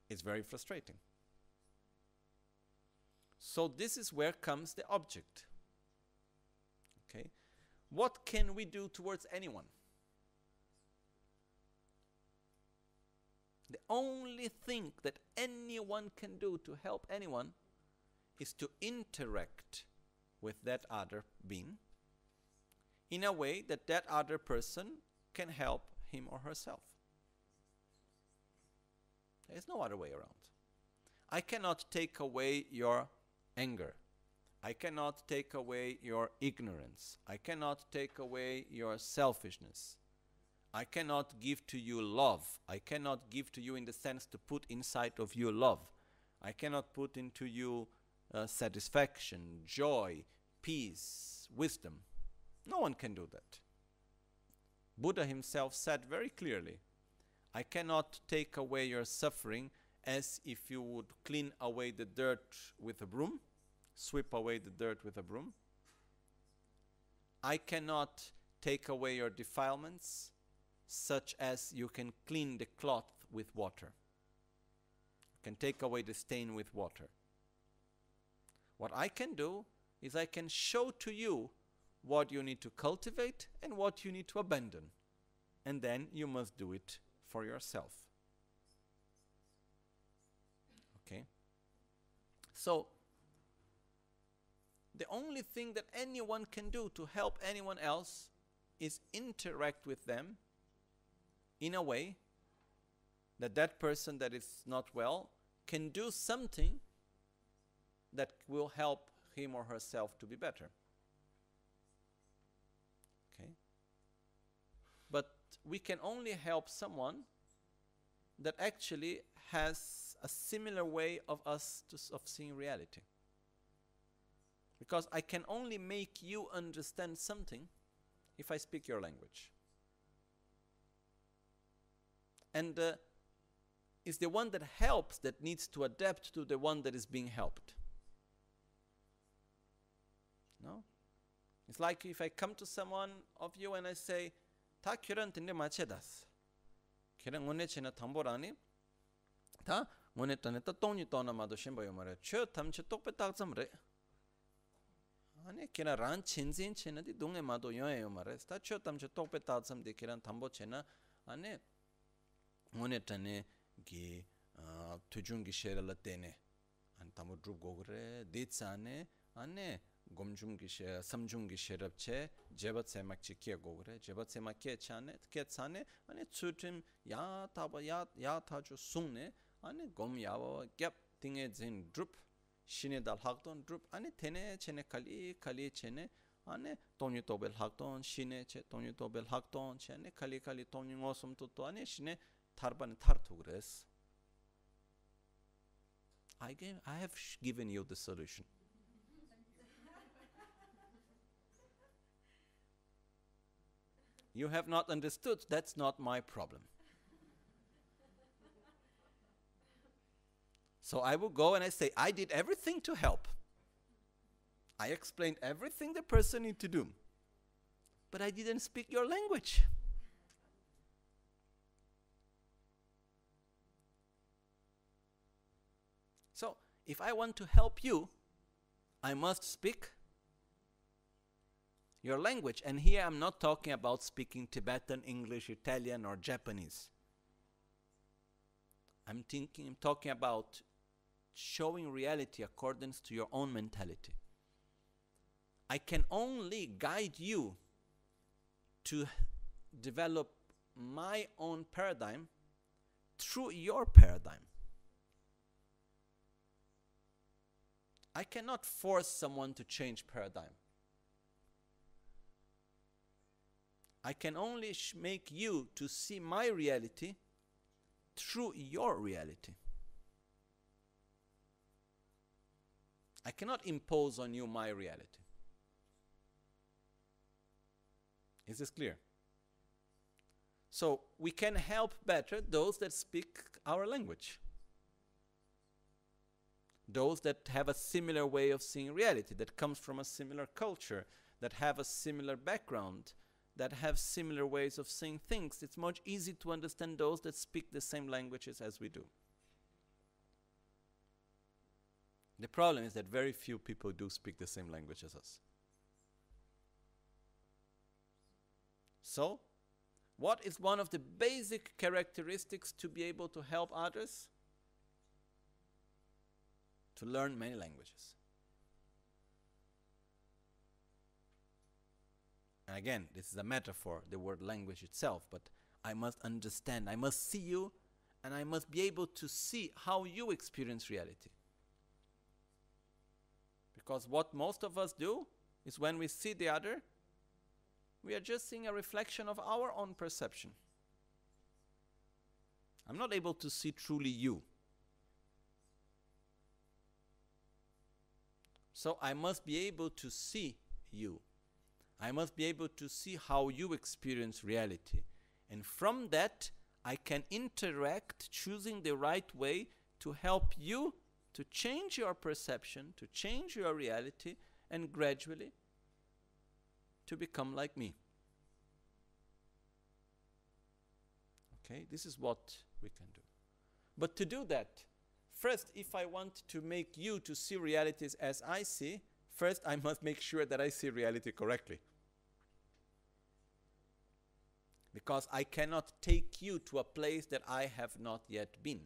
It's very frustrating. So, this is where comes the object. Okay? What can we do towards anyone? The only thing that anyone can do to help anyone is to interact with that other being in a way that that other person can help him or herself. There's no other way around. I cannot take away your anger. I cannot take away your ignorance. I cannot take away your selfishness. I cannot give to you love. I cannot give to you in the sense to put inside of you love. I cannot put into you uh, satisfaction, joy, peace, wisdom. No one can do that. Buddha himself said very clearly I cannot take away your suffering as if you would clean away the dirt with a broom, sweep away the dirt with a broom. I cannot take away your defilements such as you can clean the cloth with water. You can take away the stain with water. What I can do is I can show to you what you need to cultivate and what you need to abandon. And then you must do it for yourself. Okay? So, the only thing that anyone can do to help anyone else is interact with them in a way that that person that is not well can do something that will help him or herself to be better. Okay? But we can only help someone that actually has a similar way of us to, of seeing reality. Because I can only make you understand something if I speak your language And uh, it's the one that helps that needs to adapt to the one that is being helped. No? It's like if I come to someone of you and I say, 다 결혼 된데 마체다스. 결혼 원래 지나 담보라니 다 원래 떠네 또 똥이 떠나 마도 심보요 말해. 저 탐치 똑배 딱점래. 아니 걔나 란 친진 친나디 동에 마도 요예요 말해. 스타초 탐치 똑배 딱점 데 걔란 담보 체나 아니 ngone tane gi tujung gi shera la tene. An tamu drup gogre de tsane ane gomjung gi she samjung gi sherap che jeba semak chi ke gogre jeba semak ke chane ke tsane ane tsutim ya ta ba ya ya ta chu sung ne ane gom ya ba gap tinge zin drup shine dal hakton drup ane tene chene kali kali chene ane tonyu tobel hakton shine che tonyu tobel hakton chene kali kali tonyu ngosum tu to ane shine tarban tar tu gres I gave I have given you the solution You have not understood, that's not my problem. so I will go and I say, I did everything to help. I explained everything the person need to do. But I didn't speak your language. So, if I want to help you, I must speak your language. And here I'm not talking about speaking Tibetan, English, Italian, or Japanese. I'm thinking, I'm talking about showing reality according to your own mentality. I can only guide you to develop my own paradigm through your paradigm. I cannot force someone to change paradigm. I can only make you to see my reality through your reality. I cannot impose on you my reality. Is this clear? So we can help better those that speak our language. Those that have a similar way of seeing reality, that comes from a similar culture, that have a similar background, that have similar ways of seeing things. It's much easier to understand those that speak the same languages as we do. The problem is that very few people do speak the same language as us. So, what is one of the basic characteristics to be able to help others? To learn many languages. And again, this is a metaphor, the word language itself, but I must understand, I must see you, and I must be able to see how you experience reality. Because what most of us do is when we see the other, we are just seeing a reflection of our own perception. I'm not able to see truly you. So I must be able to see you. I must be able to see how you experience reality. And from that, I can interact, choosing the right way to help you to change your perception, to change your reality, and gradually to become like me. Okay, this is what we can do. But to do that, first, if I want to make you to see realities as I see, first I must make sure that I see reality correctly. Because I cannot take you to a place that I have not yet been.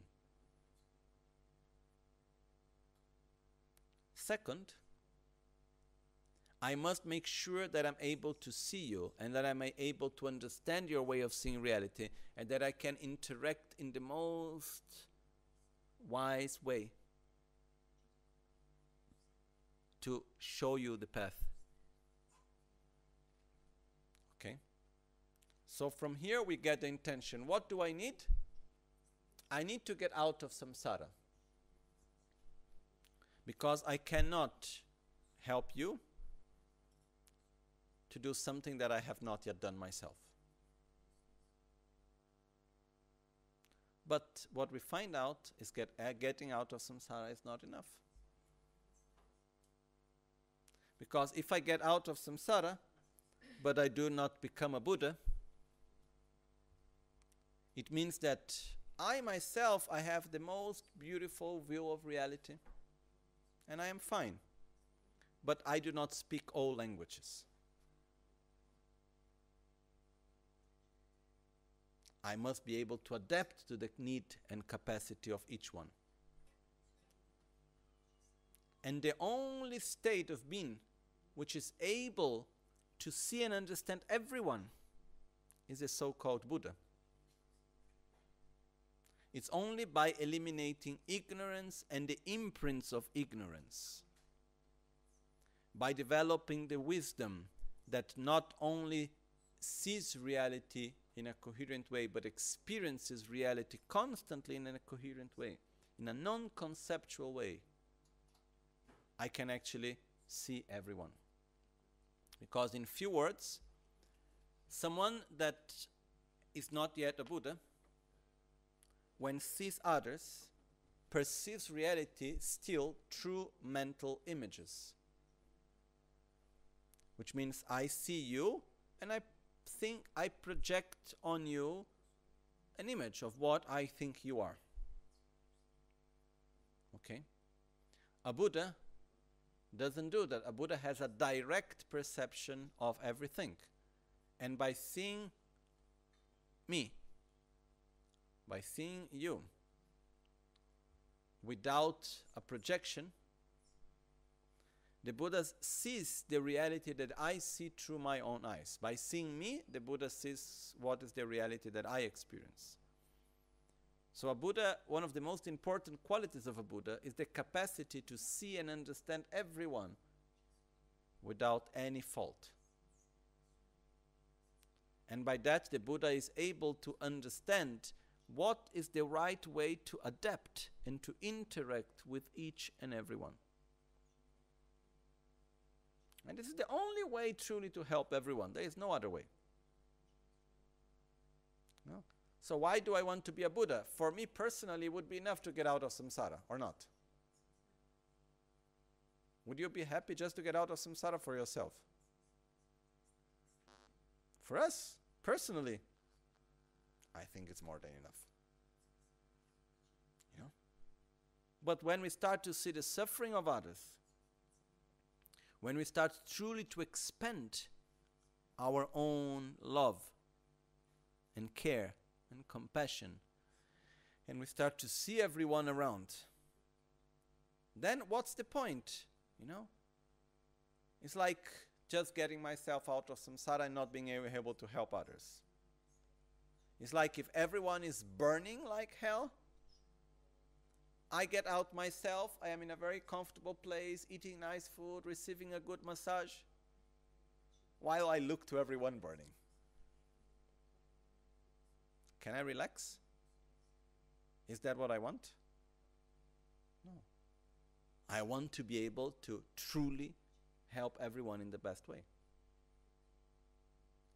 Second, I must make sure that I'm able to see you and that I'm able to understand your way of seeing reality and that I can interact in the most wise way to show you the path. Okay? So from here we get the intention. What do I need? I need to get out of samsara. Because I cannot help you to do something that I have not yet done myself. But what we find out is that uh, getting out of samsara is not enough. Because if I get out of samsara, but I do not become a Buddha, it means that I myself I have the most beautiful view of reality and I am fine. But I do not speak all languages. I must be able to adapt to the need and capacity of each one. And the only state of being which is able to see and understand everyone is a so called Buddha. It's only by eliminating ignorance and the imprints of ignorance, by developing the wisdom that not only sees reality in a coherent way, but experiences reality constantly in a coherent way, in a non conceptual way, I can actually see everyone. Because, in few words, someone that is not yet a Buddha, when sees others, perceives reality still through mental images. Which means I see you and I think I project on you an image of what I think you are. Okay? A Buddha doesn't do that. A Buddha has a direct perception of everything. And by seeing me, by seeing you, without a projection, the Buddha sees the reality that I see through my own eyes. By seeing me, the Buddha sees what is the reality that I experience. So, a Buddha, one of the most important qualities of a Buddha is the capacity to see and understand everyone without any fault. And by that, the Buddha is able to understand what is the right way to adapt and to interact with each and everyone. And this is the only way truly to help everyone. There is no other way. No? So, why do I want to be a Buddha? For me personally, it would be enough to get out of samsara, or not? Would you be happy just to get out of samsara for yourself? For us, personally, I think it's more than enough. You know? But when we start to see the suffering of others, when we start truly to expand our own love and care and compassion, and we start to see everyone around, then what's the point? You know? It's like just getting myself out of samsara and not being able to help others. It's like if everyone is burning like hell, I get out myself, I am in a very comfortable place, eating nice food, receiving a good massage, while I look to everyone burning. Can I relax? Is that what I want? No. I want to be able to truly help everyone in the best way.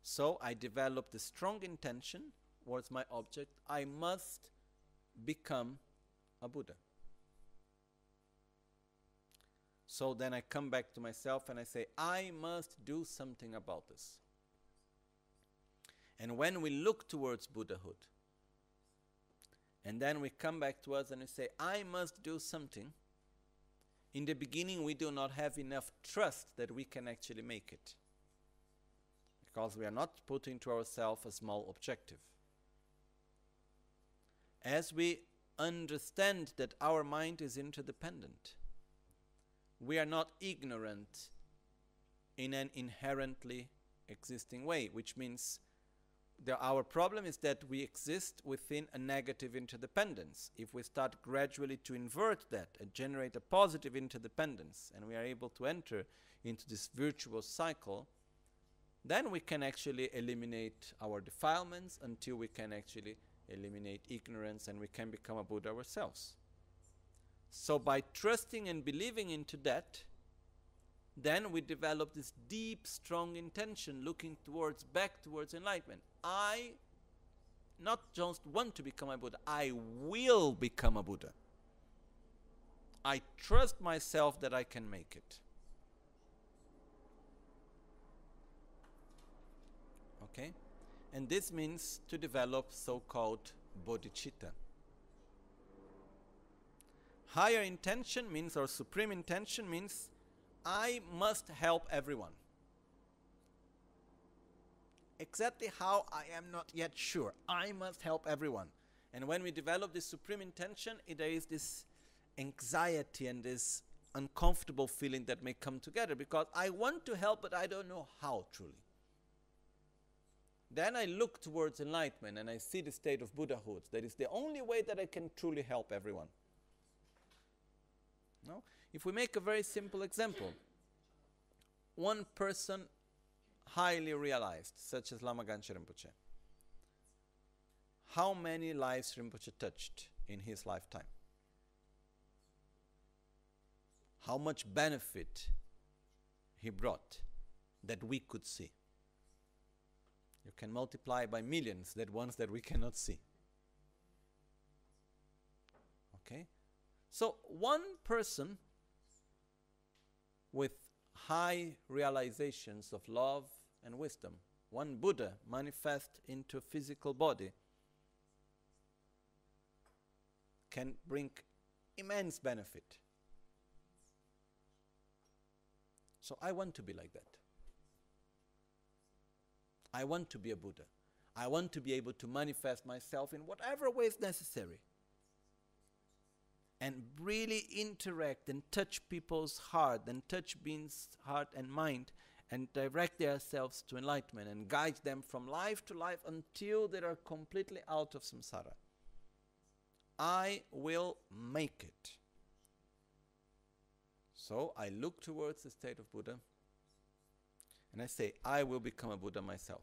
So I developed a strong intention towards my object. I must become a Buddha. So then I come back to myself and I say, I must do something about this. And when we look towards Buddhahood, and then we come back to us and we say, I must do something, in the beginning we do not have enough trust that we can actually make it. Because we are not putting to ourselves a small objective. As we understand that our mind is interdependent, we are not ignorant in an inherently existing way, which means our problem is that we exist within a negative interdependence. If we start gradually to invert that and generate a positive interdependence, and we are able to enter into this virtuous cycle, then we can actually eliminate our defilements until we can actually eliminate ignorance and we can become a Buddha ourselves. So, by trusting and believing into that, then we develop this deep, strong intention looking towards, back towards enlightenment. I not just want to become a Buddha, I will become a Buddha. I trust myself that I can make it. Okay? And this means to develop so called bodhicitta. Higher intention means, or supreme intention means, I must help everyone. Exactly how I am not yet sure. I must help everyone. And when we develop this supreme intention, it, there is this anxiety and this uncomfortable feeling that may come together because I want to help, but I don't know how truly. Then I look towards enlightenment and I see the state of Buddhahood. That is the only way that I can truly help everyone. No? If we make a very simple example, one person highly realized, such as Lama Gangchen Rinpoche, how many lives Rinpoche touched in his lifetime? How much benefit he brought that we could see? You can multiply by millions that ones that we cannot see. Okay? So, one person with high realizations of love and wisdom, one Buddha manifest into a physical body, can bring immense benefit. So I want to be like that. I want to be a Buddha. I want to be able to manifest myself in whatever way is necessary and really interact and touch people's heart and touch beings' heart and mind and direct themselves to enlightenment and guide them from life to life until they are completely out of samsara. I will make it. So I look towards the state of Buddha and I say, I will become a Buddha myself.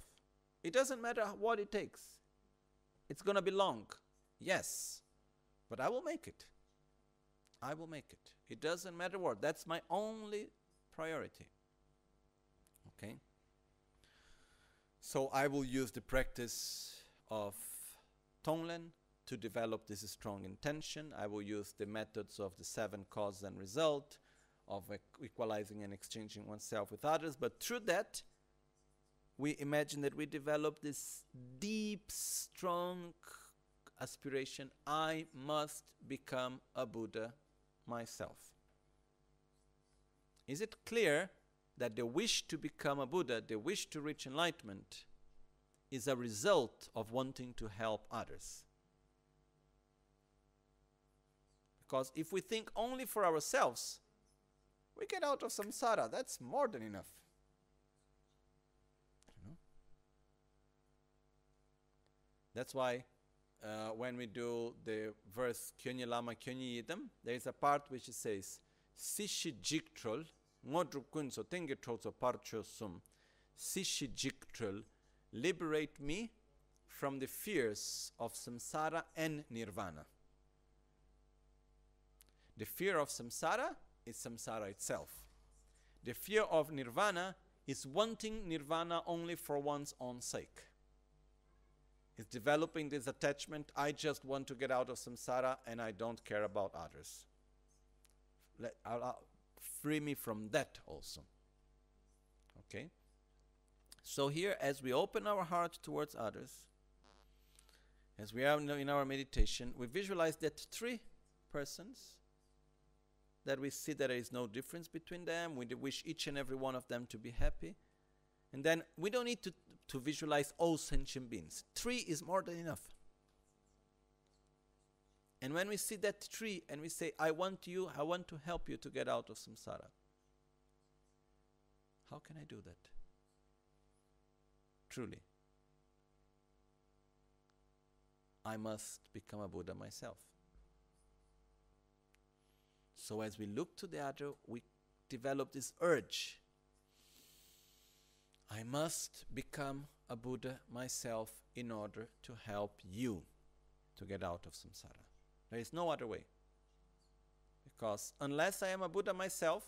It doesn't matter what it takes. It's going to be long. Yes. But I will make it. I will make it. It doesn't matter what. That's my only priority. Okay? So I will use the practice of Tonglen to develop this strong intention. I will use the methods of the seven cause and result, of equalizing and exchanging oneself with others. But through that, we imagine that we develop this deep, strong aspiration I must become a Buddha myself. Is it clear that the wish to become a Buddha, the wish to reach enlightenment, is a result of wanting to help others? Because if we think only for ourselves, we get out of samsara. That's more than enough. That's why uh, when we do the verse Kyonyi Lama Kyonyi Yidam, there is a part which says, Sishi jiktrol, ngodrup kunso tenge trozo parcho sum, Sishi jiktrol, liberate me from the fears of samsara and nirvana. The fear of samsara is samsara itself. The fear of nirvana is wanting nirvana only for one's own sake. It's developing this attachment. I just want to get out of samsara and I don't care about others. Let, I'll free me from that also. Okay? So, here, as we open our heart towards others, as we are in our meditation, we visualize that three persons that we see that there is no difference between them. We wish each and every one of them to be happy. And then we don't need to, to visualize all sentient beings. Three is more than enough. And when we see that tree and we say, I want you, I want to help you to get out of samsara. How can I do that? Truly. I must become a Buddha myself. So, as we look to the other, we develop this urge I must become a Buddha myself in order to help you to get out of samsara. There is no other way. Because unless I am a Buddha myself,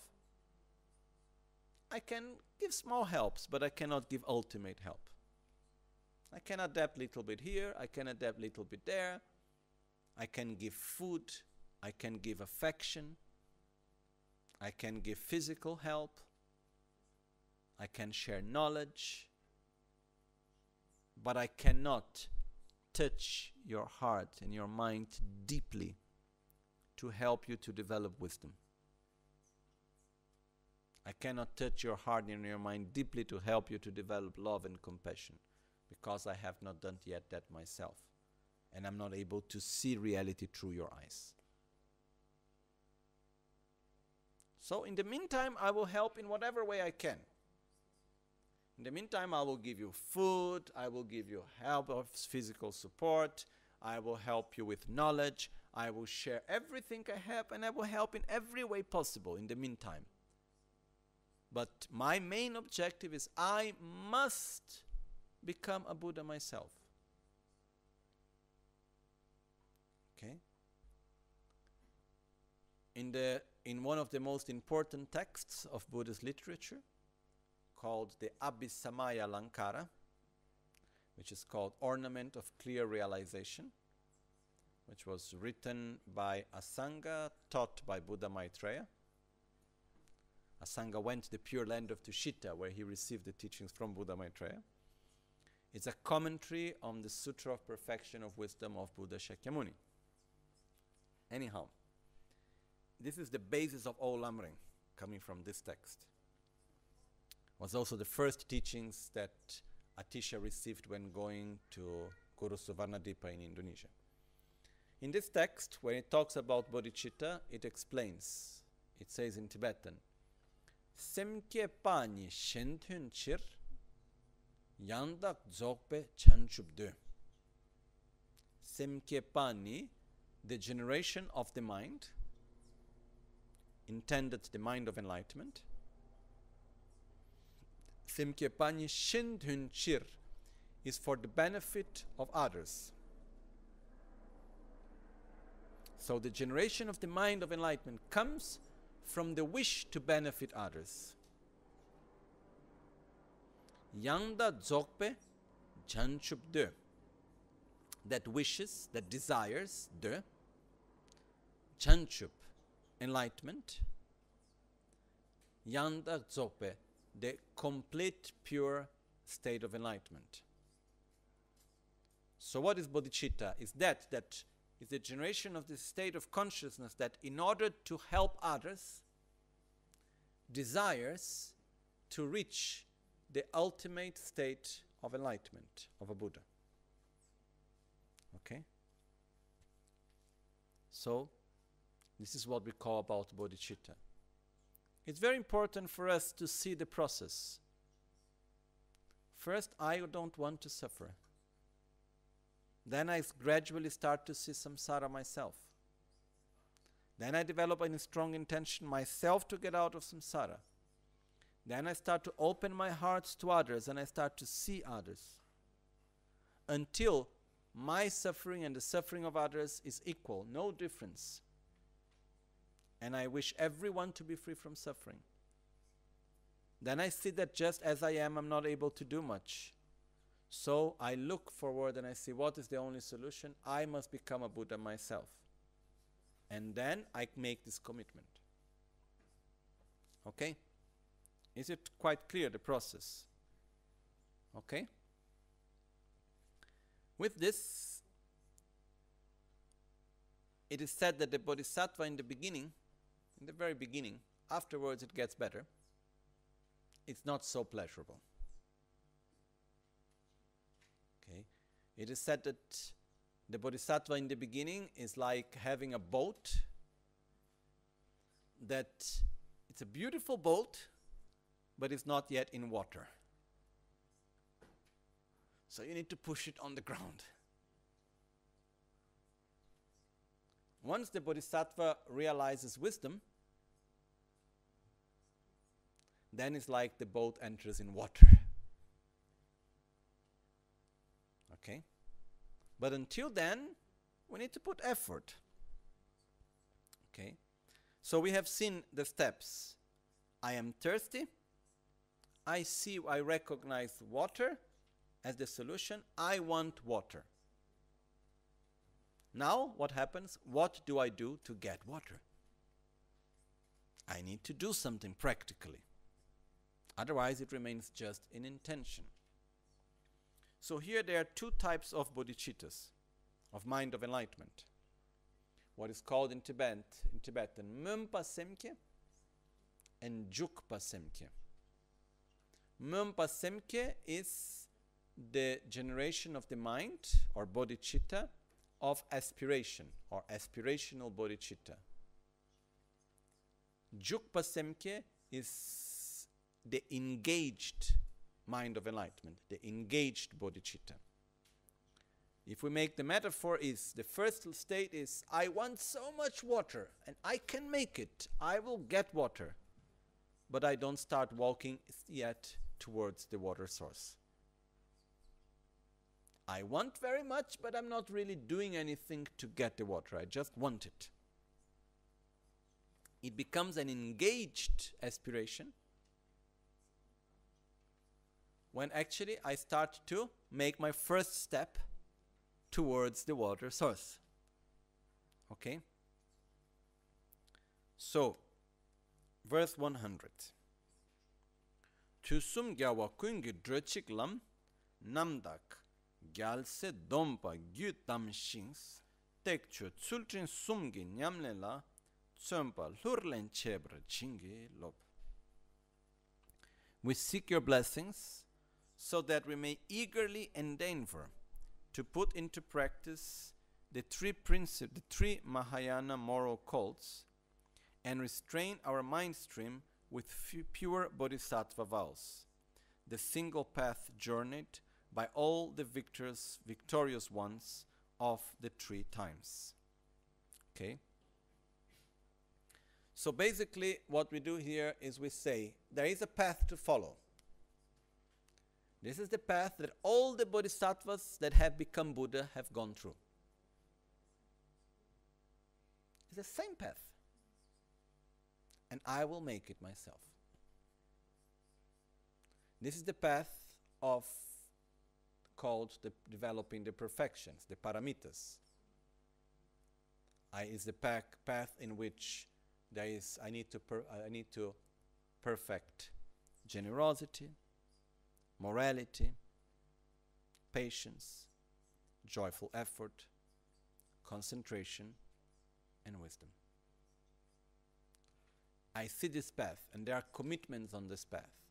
I can give small helps, but I cannot give ultimate help. I can adapt a little bit here, I can adapt a little bit there. I can give food, I can give affection, I can give physical help, I can share knowledge, but I cannot touch your heart and your mind deeply to help you to develop wisdom. I cannot touch your heart and your mind deeply to help you to develop love and compassion because I have not done yet that myself. And I'm not able to see reality through your eyes. So, in the meantime, I will help in whatever way I can. In the meantime, I will give you food, I will give you help of physical support, I will help you with knowledge, I will share everything I have, and I will help in every way possible in the meantime. But my main objective is I must become a Buddha myself. Okay? In, the, in one of the most important texts of Buddhist literature, called the Abhisamaya Lankara, which is called Ornament of Clear Realization, which was written by Asanga, taught by Buddha Maitreya. Asanga went to the Pure Land of Tushita, where he received the teachings from Buddha Maitreya. It's a commentary on the Sutra of Perfection of Wisdom of Buddha Shakyamuni. Anyhow, this is the basis of all Lamrim, coming from this text was also the first teachings that Atisha received when going to Guru Suvarnadipa in Indonesia. In this text, when it talks about bodhicitta, it explains. It says in Tibetan, Semke pani shentun chir yandak dzogpe chanchubde. Semke pani, the generation of the mind, intended the mind of enlightenment, Simkepani Shindhun Chir is for the benefit of others. So the generation of the mind of enlightenment comes from the wish to benefit others. Yangda Dzogpe Janchup De. That wishes, that desires, De. Chanchup, enlightenment. Yanda Dzogpe the complete pure state of enlightenment. So, what is bodhicitta? Is that that is the generation of the state of consciousness that, in order to help others, desires to reach the ultimate state of enlightenment of a Buddha. Okay? So, this is what we call about bodhicitta. It's very important for us to see the process. First, I don't want to suffer. Then I gradually start to see samsara myself. Then I develop a strong intention myself to get out of samsara. Then I start to open my heart to others and I start to see others. Until my suffering and the suffering of others is equal, no difference and I wish everyone to be free from suffering. Then I see that just as I am, I'm not able to do much. So I look forward and I see what is the only solution. I must become a Buddha myself. And then I make this commitment. Okay? Is it quite clear the process? Okay? With this, it is said that the Bodhisattva in the beginning in the very beginning. Afterwards, it gets better. It's not so pleasurable. Okay, it is said that the bodhisattva in the beginning is like having a boat. That it's a beautiful boat, but it's not yet in water. So you need to push it on the ground. Once the bodhisattva realizes wisdom, then it's like the boat enters in water. Okay? But until then, we need to put effort. Okay? So we have seen the steps. I am thirsty. I see, I recognize water as the solution. I want water. Now, what happens? What do I do to get water? I need to do something practically. Otherwise, it remains just an intention. So, here there are two types of bodhicittas, of mind of enlightenment. What is called in Tibet, in Tibetan, Mumpa Semkye and Jukpa Semkye. Mumpa Semkye is the generation of the mind or bodhicitta of aspiration or aspirational bodhicitta. Jukpa Semkye is the engaged mind of enlightenment, the engaged bodhicitta. If we make the metaphor is the first state is I want so much water and I can make it. I will get water. But I don't start walking yet towards the water source. I want very much, but I'm not really doing anything to get the water. I just want it. It becomes an engaged aspiration when actually I start to make my first step towards the water source. Okay? So, verse 100. Tusum gyawa kungi namdak gyalse dompa gyu tam shings tek chu tsultrin sumgi nyamle la lurlen chebra chingi lop. We seek your blessings so that we may eagerly endeavor to put into practice the three principles, the three Mahayana moral codes, and restrain our mind stream with pure bodhisattva vows, the single path journeyed by all the victors, victorious ones of the three times. Okay? So basically, what we do here is we say there is a path to follow. This is the path that all the bodhisattvas that have become Buddha have gone through. It's the same path. And I will make it myself. This is the path of called the developing the perfections, the paramitas. I is the path, in which there is I need to per, I need to perfect generosity, morality, patience, joyful effort, concentration, and wisdom. I see this path, and there are commitments on this path.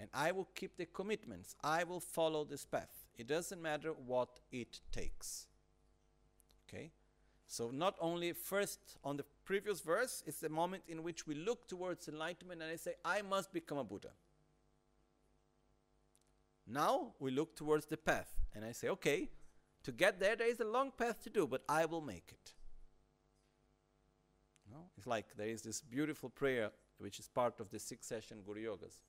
And I will keep the commitments. I will follow this path. It doesn't matter what it takes. Okay? So, not only first on the previous verse, it's the moment in which we look towards enlightenment and I say, I must become a Buddha. Now we look towards the path and I say, okay, to get there, there is a long path to do, but I will make it. No? It's like there is this beautiful prayer which is part of the six session Guru Yogas.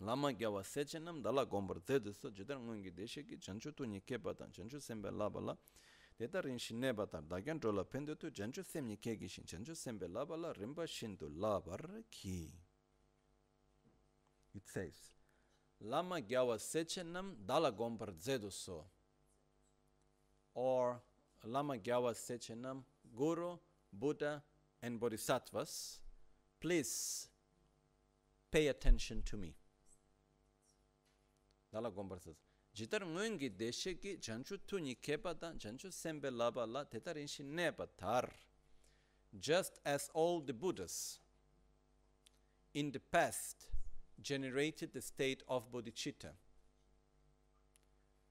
Lama gyawa sechenam dala gombar tedeso jidar ngungi deshe ki janchu tu nike batan janchu sembe la bala deta rinshi ne batar dagyan drola pende tu janchu sem nike gishin janchu sembe la bala rimba shindu la bar ki. It says, Lama gyawa sechenam dala gombar zeduso or Lama gyawa sechenam Guru, Buddha, and Bodhisattvas, please pay attention to me. Dala gombar says, Jitar ngungi deshe ki janchu tuni kebada janchu sembe la tetarinshi nebatar. Just as all the Buddhas in the past generated the state of bodhicitta.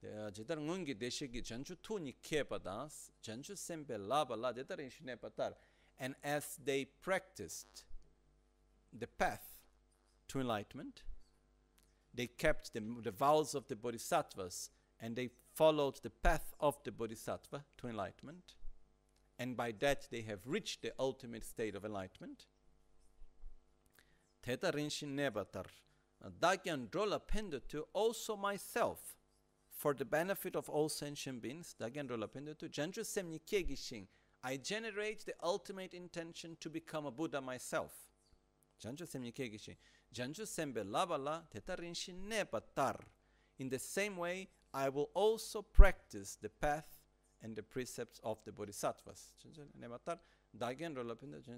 Jitar deshe ki janchu kebada janchu sembe la tetarinshi nebatar. And as they practiced the path to enlightenment. They kept the, the vows of the bodhisattvas and they followed the path of the bodhisattva to enlightenment. And by that they have reached the ultimate state of enlightenment. Teta rinshin nebatar. Dagyan drola to also myself for the benefit of all sentient beings. Dagyan drola pendetu. Janju semni kiegishin. I generate the ultimate intention to become a Buddha myself. Janju semni kiegishin. Janju sembe labala rinshin nebatar. In the same way, I will also practice the path and the precepts of the bodhisattvas. Dagyan drola pendetu.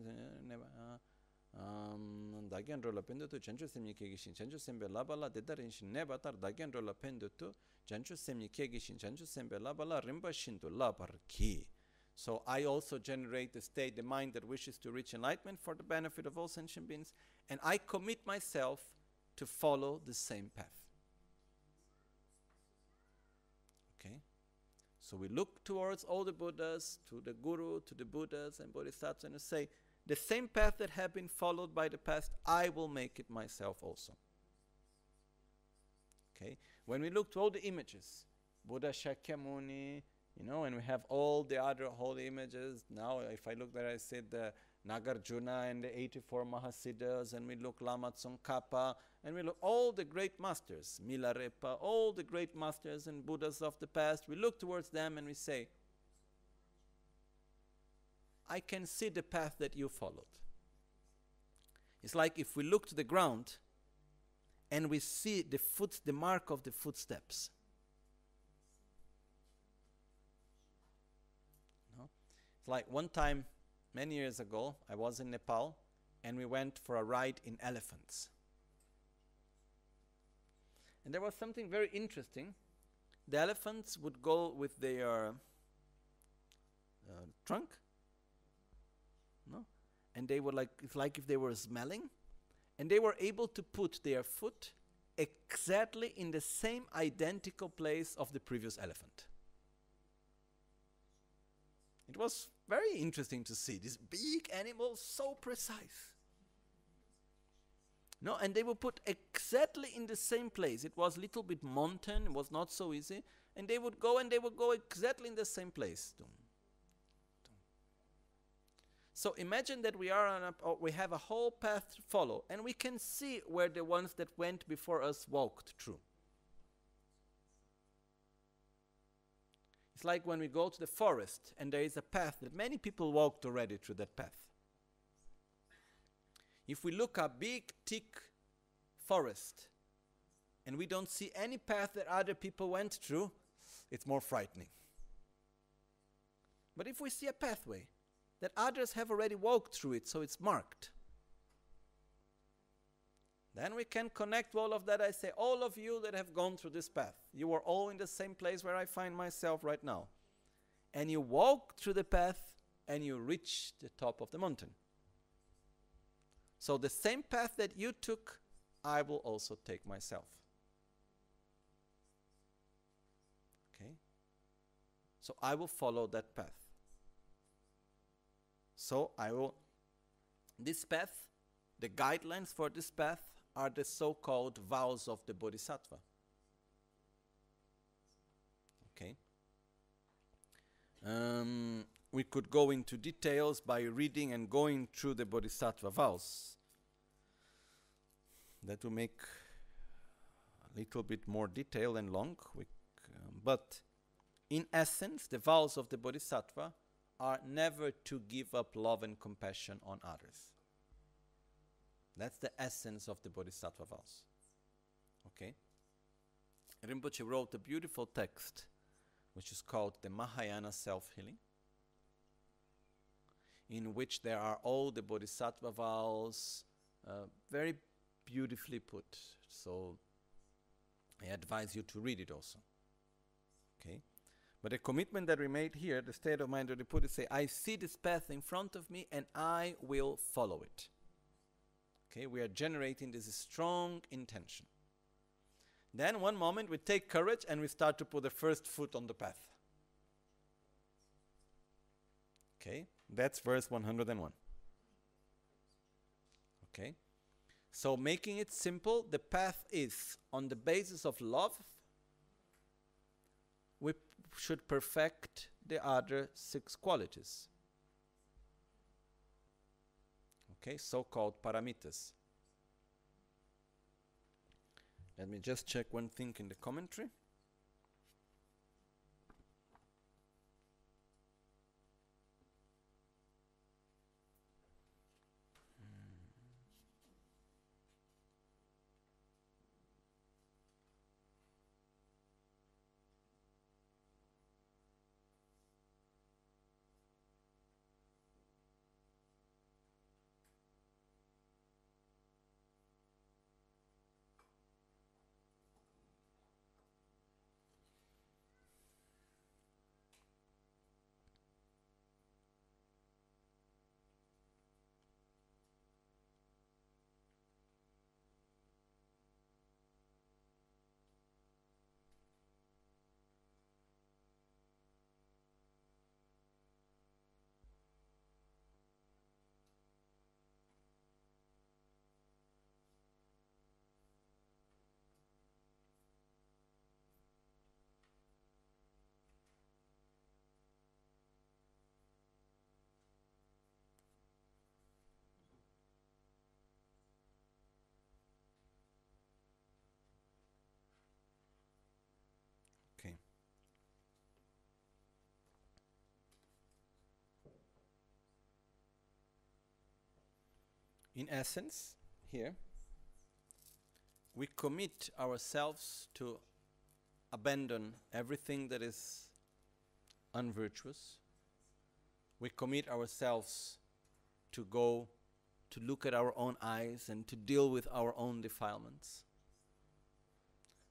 um dagyan ro pendo tu chanchu semni ke gi shin sembe la bala de darin shin ne batar dagyan ro pendo tu chanchu semni ke gi shin sembe la bala rimba shin tu la par ki so i also generate the state the mind that wishes to reach enlightenment for the benefit of all sentient beings and i commit myself to follow the same path okay so we look towards all the buddhas to the guru to the buddhas and bodhisattvas and say the same path that have been followed by the past, I will make it myself also. Okay? When we look to all the images, Buddha Shakyamuni, you know, and we have all the other holy images. Now, if I look there, I see the Nagarjuna and the 84 Mahasiddhas, and we look Lama Tsongkhapa, and we look all the great masters, Milarepa, all the great masters and Buddhas of the past. We look towards them and we say, I can see the path that you followed. It's like if we look to the ground and we see the foot the mark of the footsteps. It's like one time many years ago I was in Nepal and we went for a ride in elephants. And there was something very interesting. The elephants would go with their uh, trunk no? And they were like, it's like if they were smelling, and they were able to put their foot exactly in the same identical place of the previous elephant. It was very interesting to see this big animal so precise. No, and they were put exactly in the same place. It was a little bit mountain, it was not so easy, and they would go and they would go exactly in the same place. So imagine that we are on a, oh, we have a whole path to follow, and we can see where the ones that went before us walked through. Like when we go to the forest and there is a path that many people walked already through that path. If we look a big, thick forest and we don't see any path that other people went through, it's more frightening. But if we see a pathway, that others have already walked through it, so it's marked. Then we can connect all of that. I say, all of you that have gone through this path, you are all in the same place where I find myself right now. And you walk through the path and you reach the top of the mountain. So the same path that you took, I will also take myself. Okay? So I will follow that path. So I will, this path, the guidelines for this path are the so-called vows of the Bodhisattva. Okay. Um, we could go into details by reading and going through the Bodhisattva vows. That will make a little bit more detail and long, we, um, but in essence, the vows of the Bodhisattva are never to give up love and compassion on others. That's the essence of the Bodhisattva vows. Okay? Rinpoche wrote a beautiful text which is called the Mahayana Self Healing, in which there are all the Bodhisattva vows uh, very beautifully put. So I advise you to read it also. Okay? But the commitment that we made here, the state of mind that we put is say, I see this path in front of me and I will follow it. Okay, we are generating this strong intention. Then one moment we take courage and we start to put the first foot on the path. Okay, that's verse 101. Okay, So, making it simple, the path is on the basis of love, we p- should perfect the other six qualities. Okay, so called paramitas. Let me just check one thing in the commentary. In essence, here, we commit ourselves to abandon everything that is unvirtuous. We commit ourselves to go to look at our own eyes and to deal with our own defilements.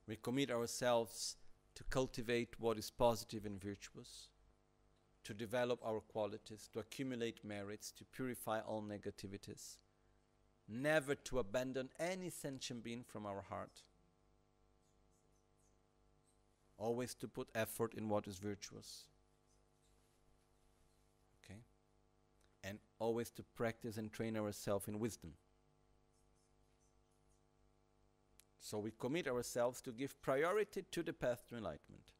We commit ourselves to cultivate what is positive and virtuous, to develop our qualities, to accumulate merits, to purify all negativities, never to abandon any sentient being from our heart, always to put effort in what is virtuous. Okay? And always to practice and train ourselves in wisdom. So we commit ourselves to give priority to the path to enlightenment.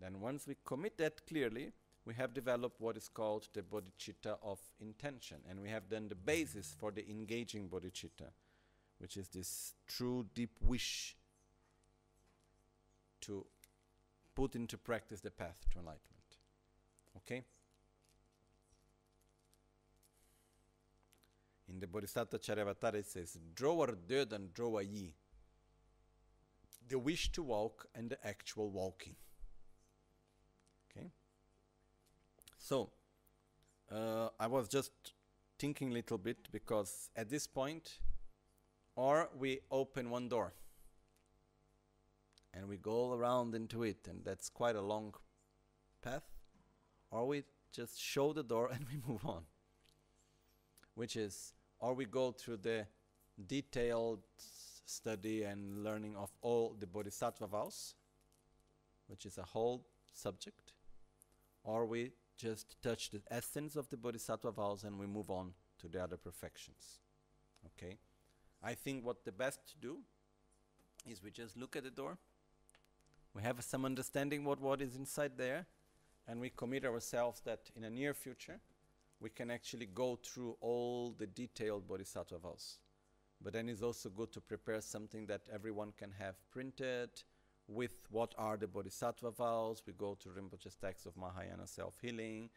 Then, once we commit that clearly, we have developed what is called the bodhicitta of intention, and we have done the basis for the engaging bodhicitta, which is this true deep wish to put into practice the path to enlightenment. Okay? In the Bodhisattva Charyavatara it says, Droer döden droa yi. The wish to walk and the actual walking. Okay? So, uh, I was just thinking a little bit because at this point, or we open one door and we go around into it, and that's quite a long path, or we just show the door and we move on which is or we go through the detailed study and learning of all the bodhisattva vows which is a whole subject or we just touch the essence of the bodhisattva vows and we move on to the other perfections okay i think what the best to do is we just look at the door we have some understanding what what is inside there and we commit ourselves that in a near future we can actually go through all the detailed bodhisattva vows. But then it's also good to prepare something that everyone can have printed with what are the bodhisattva vows. We go to Rinpoche's text of Mahayana self healing.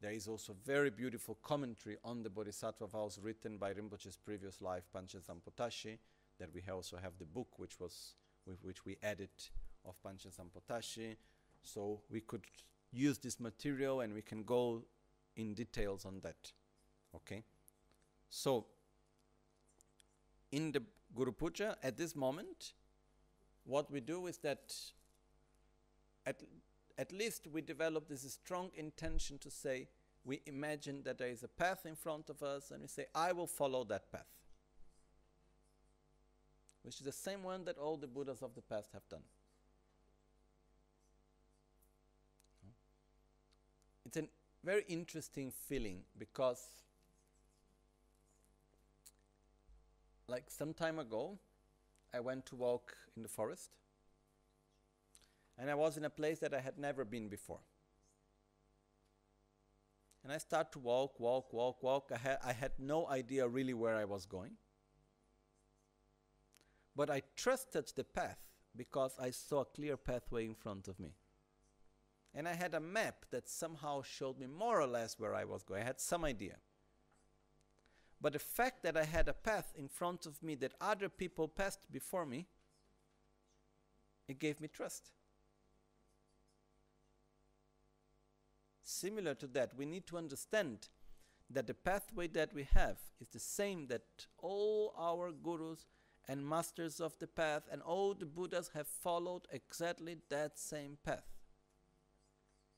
There is also very beautiful commentary on the bodhisattva vows written by Rinpoche's previous life, Panchasampotashi, that we also have the book which was with which we edit of Panchasampotashi. So we could use this material and we can go in details on that. Okay? So, in the Guru Puja, at this moment, what we do is that at, at least we develop this strong intention to say, we imagine that there is a path in front of us, and we say, I will follow that path. Which is the same one that all the Buddhas of the past have done. It's a very interesting feeling because like some time ago, I went to walk in the forest. And I was in a place that I had never been before. And I start to walk, walk, walk, walk. I had, I had no idea really where I was going. But I trusted the path because I saw a clear pathway in front of me. And I had a map that somehow showed me more or less where I was going. I had some idea. But the fact that I had a path in front of me that other people passed before me, it gave me trust. Similar to that, we need to understand that the pathway that we have is the same that all our gurus and masters of the path and all the Buddhas have followed exactly that same path.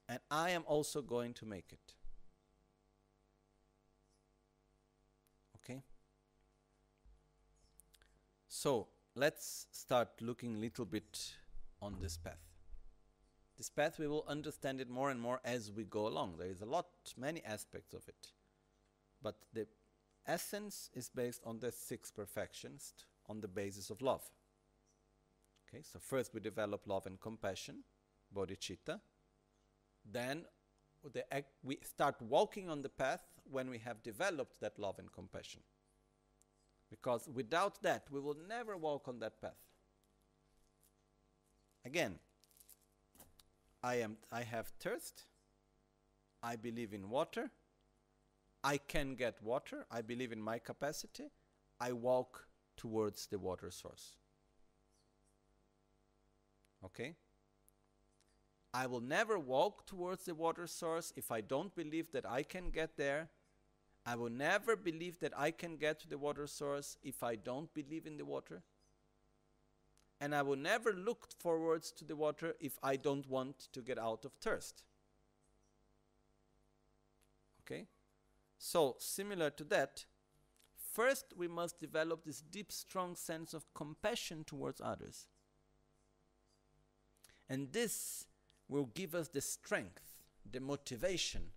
And I am also going to make it. Okay? So let's start looking a little bit on this path. This path we will understand it more and more as we go along. There is a lot, many aspects of it. But the essence is based on the six perfections on the basis of love. Okay, so first we develop love and compassion, bodhicitta. Then we start walking on the path when we have developed that love and compassion. Because without that, we will never walk on that path. Again, I am I have thirst. I believe in water. I can get water. I believe in my capacity. I walk towards the water source. Okay? I will never walk towards the water source if I don't believe that I can get there. I will never believe that I can get to the water source if I don't believe in the water. And I will never look forwards to the water if I don't want to get out of thirst. Okay? So, similar to that, first we must develop this deep, strong sense of compassion towards others. And this will give us the strength, the motivation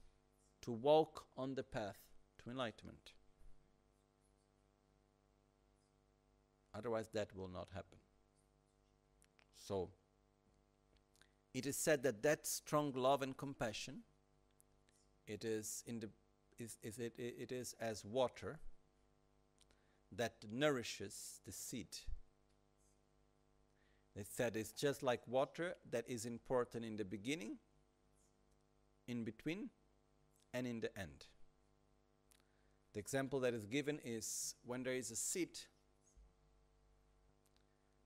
to walk on the path to enlightenment. Otherwise, that will not happen. So, it is said that that strong love and compassion, it is in the is, is it, it is as water that nourishes the seed. They said it's just like water that is important in the beginning, in between, and in the end. The example that is given is when there is a seed,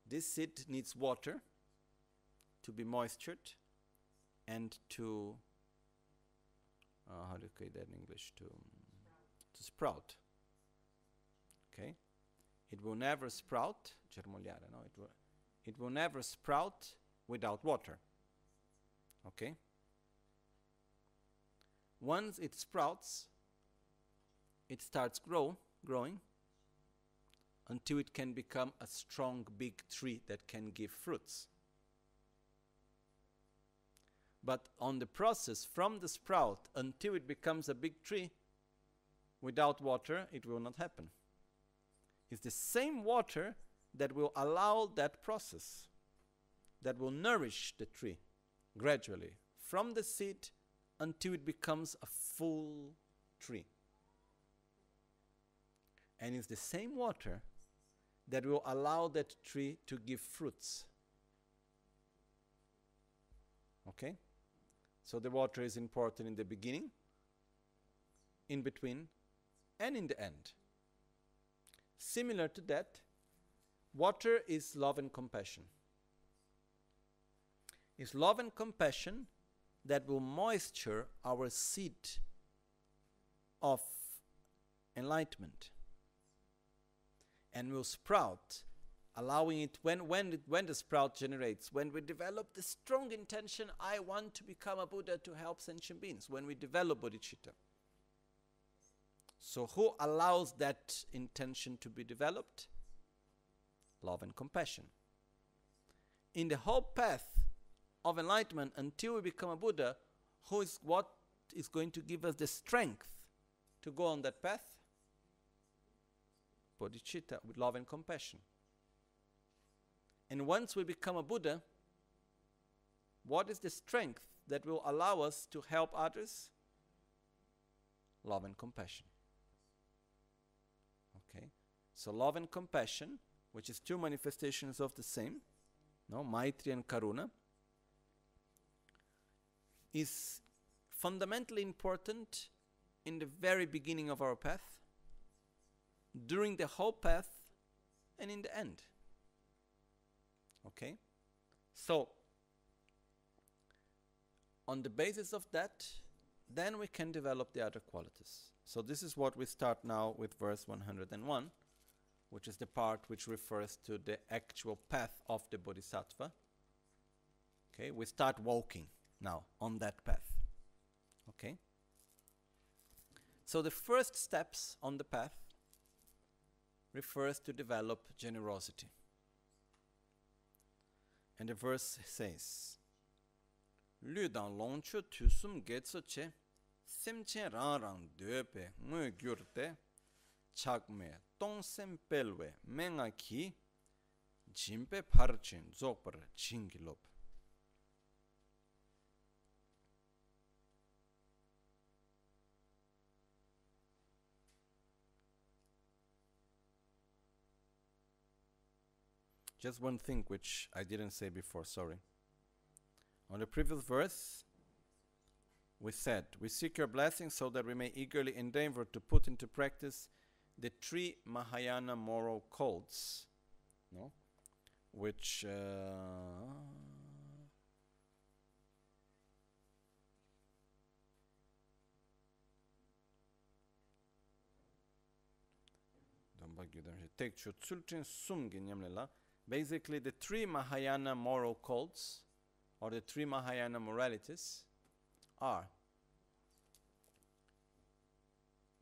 this seed needs water to be moistured and to, uh, how do you say that in English? To, to sprout. Okay? It will never sprout, germogliare, no? It will, it will never sprout without water. Okay? Once it sprouts, it starts grow, growing until it can become a strong big tree that can give fruits. But on the process from the sprout until it becomes a big tree, without water, it will not happen. It's the same water that will allow that process, that will nourish the tree gradually from the seed until it becomes a full tree. And it's the same water that will allow that tree to give fruits. Okay? So the water is important in the beginning, in between, and in the end. Similar to that, water is love and compassion. It's love and compassion that will moisture our seed of enlightenment and will sprout allowing it when when when the sprout generates when we develop the strong intention i want to become a buddha to help sentient beings when we develop bodhicitta. So who allows that intention to be developed? Love and compassion. In the whole path of enlightenment until we become a buddha who is what is going to give us the strength to go on that path bodhicitta, with love and compassion. And once we become a Buddha, what is the strength that will allow us to help others? Love and compassion. Okay? So, love and compassion, which is two manifestations of the same, no, Maitri and Karuna, is fundamentally important in the very beginning of our path, during the whole path, and in the end. Okay? So, on the basis of that, then we can develop the other qualities. So, this is what we start now with verse 101, which is the part which refers to the actual path of the Bodhisattva. Okay, we start walking now on that path. Okay? So, the first steps on the path refers to develop generosity. And the verse says, Lü dan longchu tüsüm getso che, semchen rang rang döpe ngö gyurte, chakme tongsem pelwe menga ki, jimpe parchin zokpar chingilop. Just one thing which I didn't say before, sorry. On the previous verse, we said, We seek your blessing so that we may eagerly endeavor to put into practice the three Mahayana moral codes, no? which uh, Basically, the three Mahayana moral codes or the three Mahayana moralities are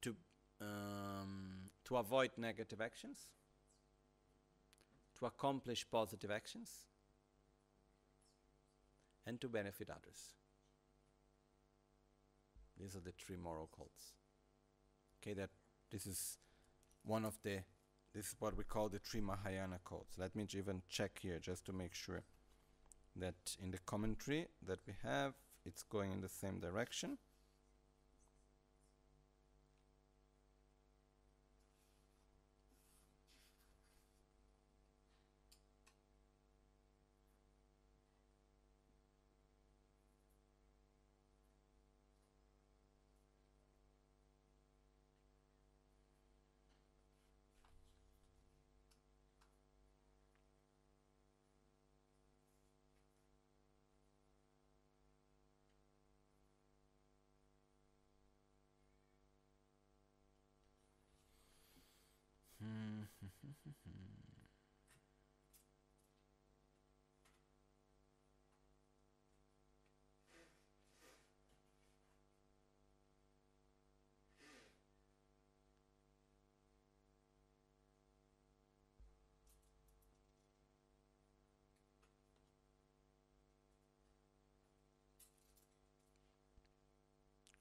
to, um, to avoid negative actions, to accomplish positive actions, and to benefit others. These are the three moral codes. Okay, that this is one of the this is what we call the three Mahayana codes. Let me even check here just to make sure that in the commentary that we have, it's going in the same direction.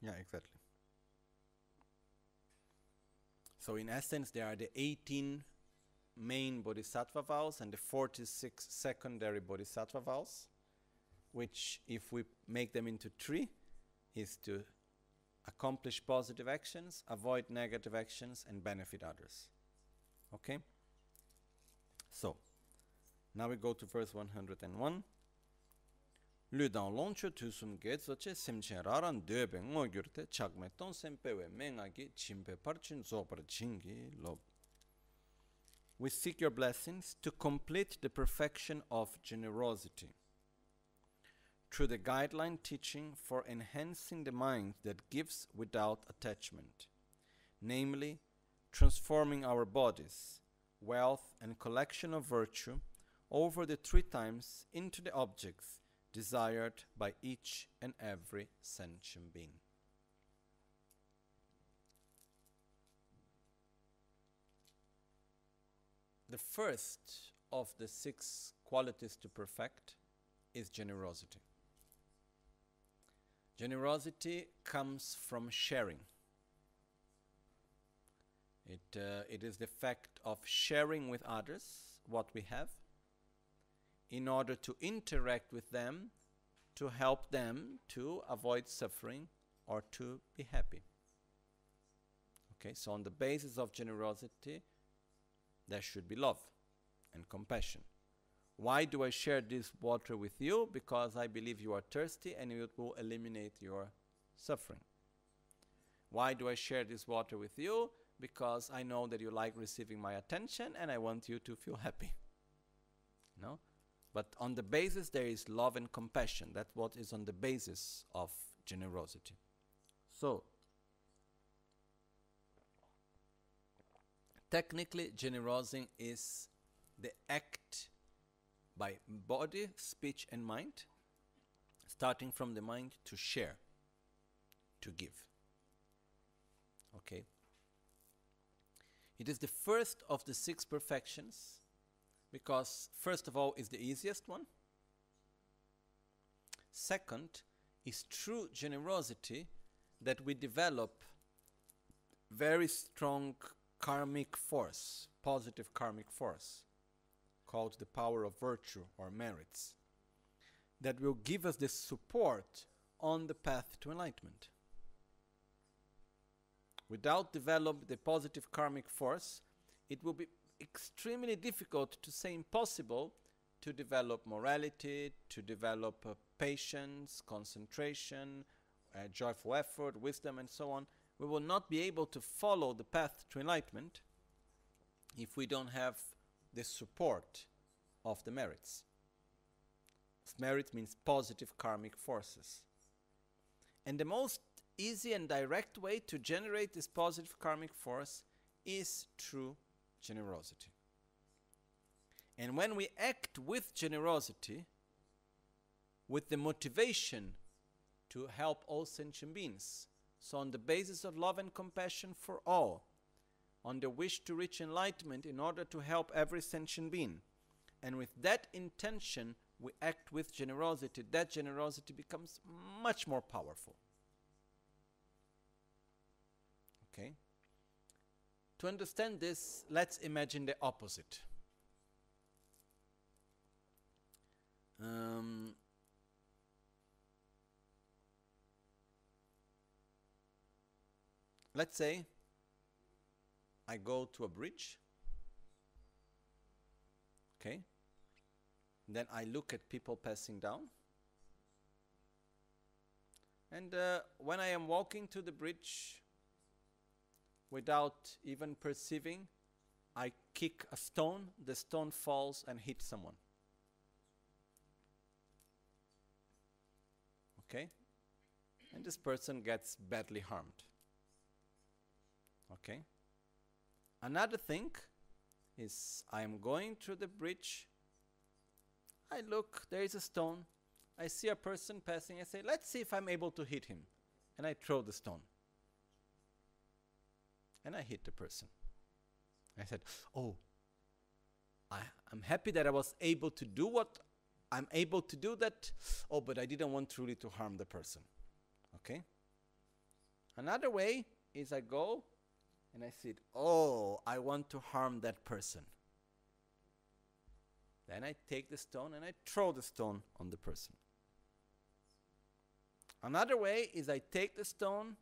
Yeah, exactly. So, in essence, there are the 18 main bodhisattva vows and the 46 secondary bodhisattva vows, which, if we make them into three, is to accomplish positive actions, avoid negative actions, and benefit others. Okay? So, now we go to verse 101. Lüdang longcho tusum getso che semchen raran döbe ngo gyurte chakme ton sempewe mengagi chimpe parchin zopar chingi lob. We seek your blessings to complete the perfection of generosity through the guideline teaching for enhancing the mind that gives without attachment, namely, transforming our bodies, wealth, and collection of virtue over the three times into the objects desired by each and every sentient being. The first of the six qualities to perfect is generosity. Generosity comes from sharing. It, uh, it is the fact of sharing with others what we have in order to interact with them to help them to avoid suffering or to be happy. Okay, so on the basis of generosity, there should be love and compassion. Why do I share this water with you? Because I believe you are thirsty and it will eliminate your suffering. Why do I share this water with you? Because I know that you like receiving my attention and I want you to feel happy. No? But on the basis, there is love and compassion. That's what is on the basis of generosity. So, technically, generosity is the act by body, speech, and mind, starting from the mind to share, to give. Okay? It is the first of the six perfections because, first of all, is the easiest one. Second, is true generosity that we develop very strong karmic force, positive karmic force, called the power of virtue or merits, that will give us the support on the path to enlightenment. Without developing the positive karmic force, it will be extremely difficult to say impossible to develop morality, to develop uh, patience, concentration, uh, joyful effort, wisdom, and so on. We will not be able to follow the path to enlightenment if we don't have the support of the merits. Merit means positive karmic forces. And the most easy and direct way to generate this positive karmic force is through generosity. And when we act with generosity, with the motivation to help all sentient beings, so on the basis of love and compassion for all, on the wish to reach enlightenment in order to help every sentient being, and with that intention, we act with generosity, that generosity becomes much more powerful. Okay? To understand this, let's imagine the opposite. Um, let's say I go to a bridge, okay? Then I look at people passing down. And uh, when I am walking to the bridge, without even perceiving, I kick a stone, the stone falls and hits someone. Okay? And this person gets badly harmed. Okay? Another thing is I am going through the bridge. I look, there is a stone. I see a person passing. I say, let's see if I'm able to hit him. And I throw the stone and I hit the person. I said, Oh, I, I'm happy that I was able to do what I'm able to do that. Oh, but I didn't want truly to harm the person. Okay? Another way is I go and I said, Oh, I want to harm that person. Then I take the stone and I throw the stone on the person. Another way is I take the stone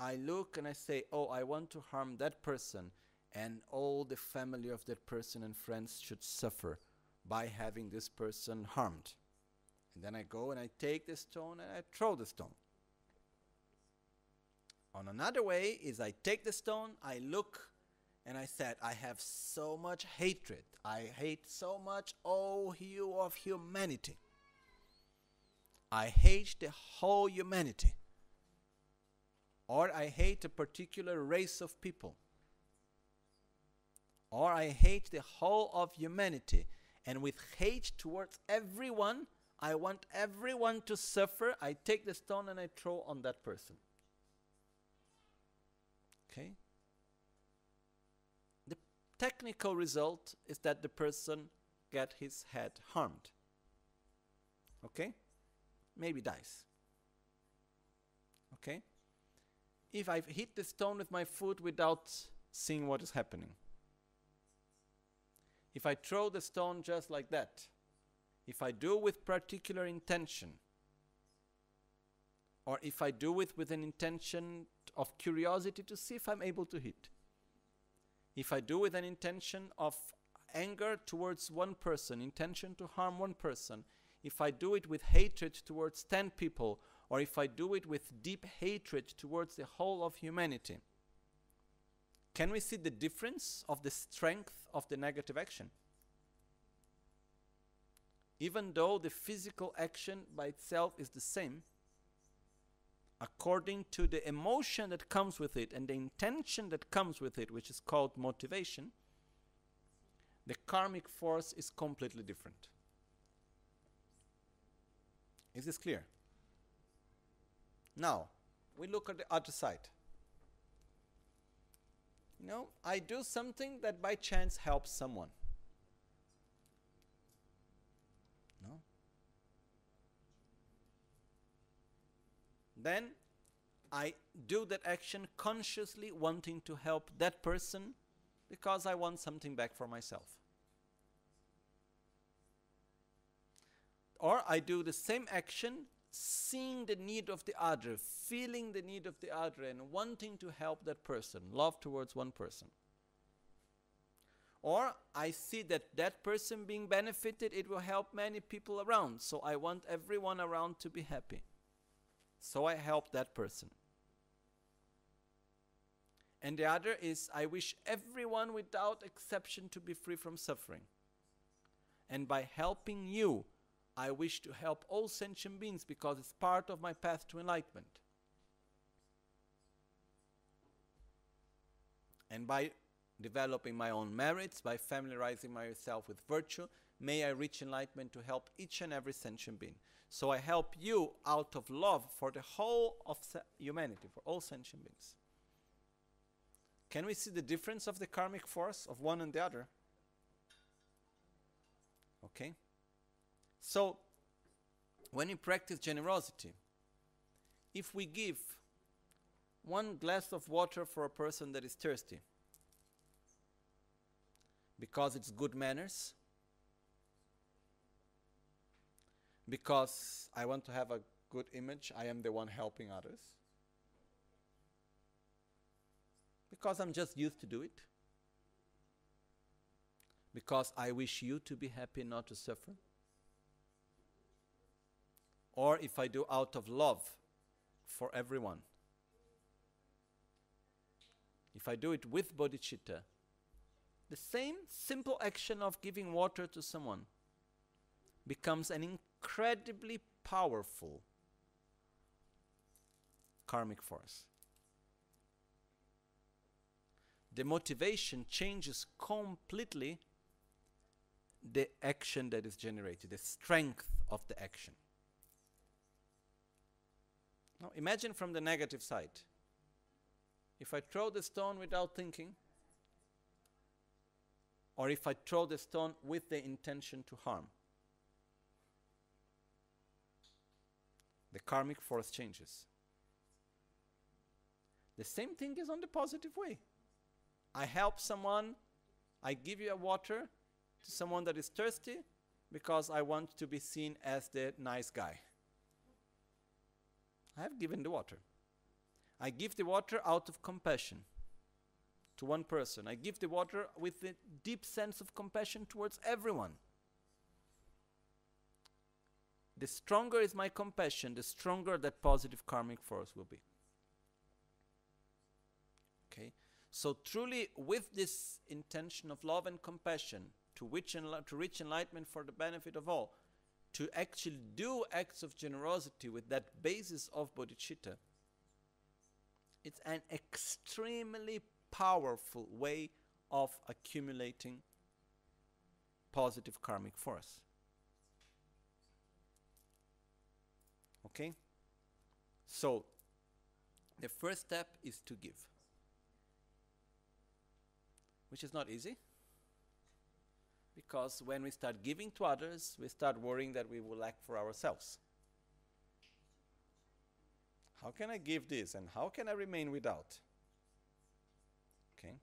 I look and I say, oh, I want to harm that person, and all the family of that person and friends should suffer by having this person harmed. And then I go and I take the stone and I throw the stone. On another way is I take the stone, I look, and I said, I have so much hatred. I hate so much oh, all hue of humanity. I hate the whole humanity or I hate a particular race of people, or I hate the whole of humanity, and with hate towards everyone, I want everyone to suffer. I take the stone and I throw on that person. Okay? The technical result is that the person get his head harmed. Okay? Maybe dies. Okay? if I hit the stone with my foot without seeing what is happening. If I throw the stone just like that, if I do with particular intention, or if I do it with an intention of curiosity to see if I'm able to hit, if I do with an intention of anger towards one person, intention to harm one person, if I do it with hatred towards 10 people, or if I do it with deep hatred towards the whole of humanity, can we see the difference of the strength of the negative action? Even though the physical action by itself is the same, according to the emotion that comes with it and the intention that comes with it, which is called motivation, the karmic force is completely different. Is this clear? Now, we look at the other side. You know, I do something that by chance helps someone. No? Then I do that action consciously wanting to help that person because I want something back for myself. Or I do the same action seeing the need of the other, feeling the need of the other, and wanting to help that person, love towards one person. Or I see that that person being benefited, it will help many people around. So I want everyone around to be happy. So I help that person. And the other is I wish everyone without exception to be free from suffering. And by helping you, I wish to help all sentient beings because it's part of my path to enlightenment. And by developing my own merits, by familiarizing myself with virtue, may I reach enlightenment to help each and every sentient being. So I help you out of love for the whole of humanity, for all sentient beings. Can we see the difference of the karmic force of one and the other? Okay? So, when we practice generosity, if we give one glass of water for a person that is thirsty, because it's good manners, because I want to have a good image, I am the one helping others, because I'm just used to do it, because I wish you to be happy, not to suffer. Or if I do out of love for everyone. If I do it with bodhicitta, the same simple action of giving water to someone becomes an incredibly powerful karmic force. The motivation changes completely the action that is generated, the strength of the action. Now imagine from the negative side. If I throw the stone without thinking, or if I throw the stone with the intention to harm, the karmic force changes. The same thing is on the positive way. I help someone, I give you a water to someone that is thirsty because I want to be seen as the nice guy. I have given the water. I give the water out of compassion to one person. I give the water with a deep sense of compassion towards everyone. The stronger is my compassion, the stronger that positive karmic force will be. Okay? So, truly, with this intention of love and compassion to, which enli- to reach enlightenment for the benefit of all, to actually do acts of generosity with that basis of bodhicitta, it's an extremely powerful way of accumulating positive karmic force. Okay? So, the first step is to give, which is not easy. Because when we start giving to others, we start worrying that we will lack for ourselves. How can I give this and how can I remain without? Okay?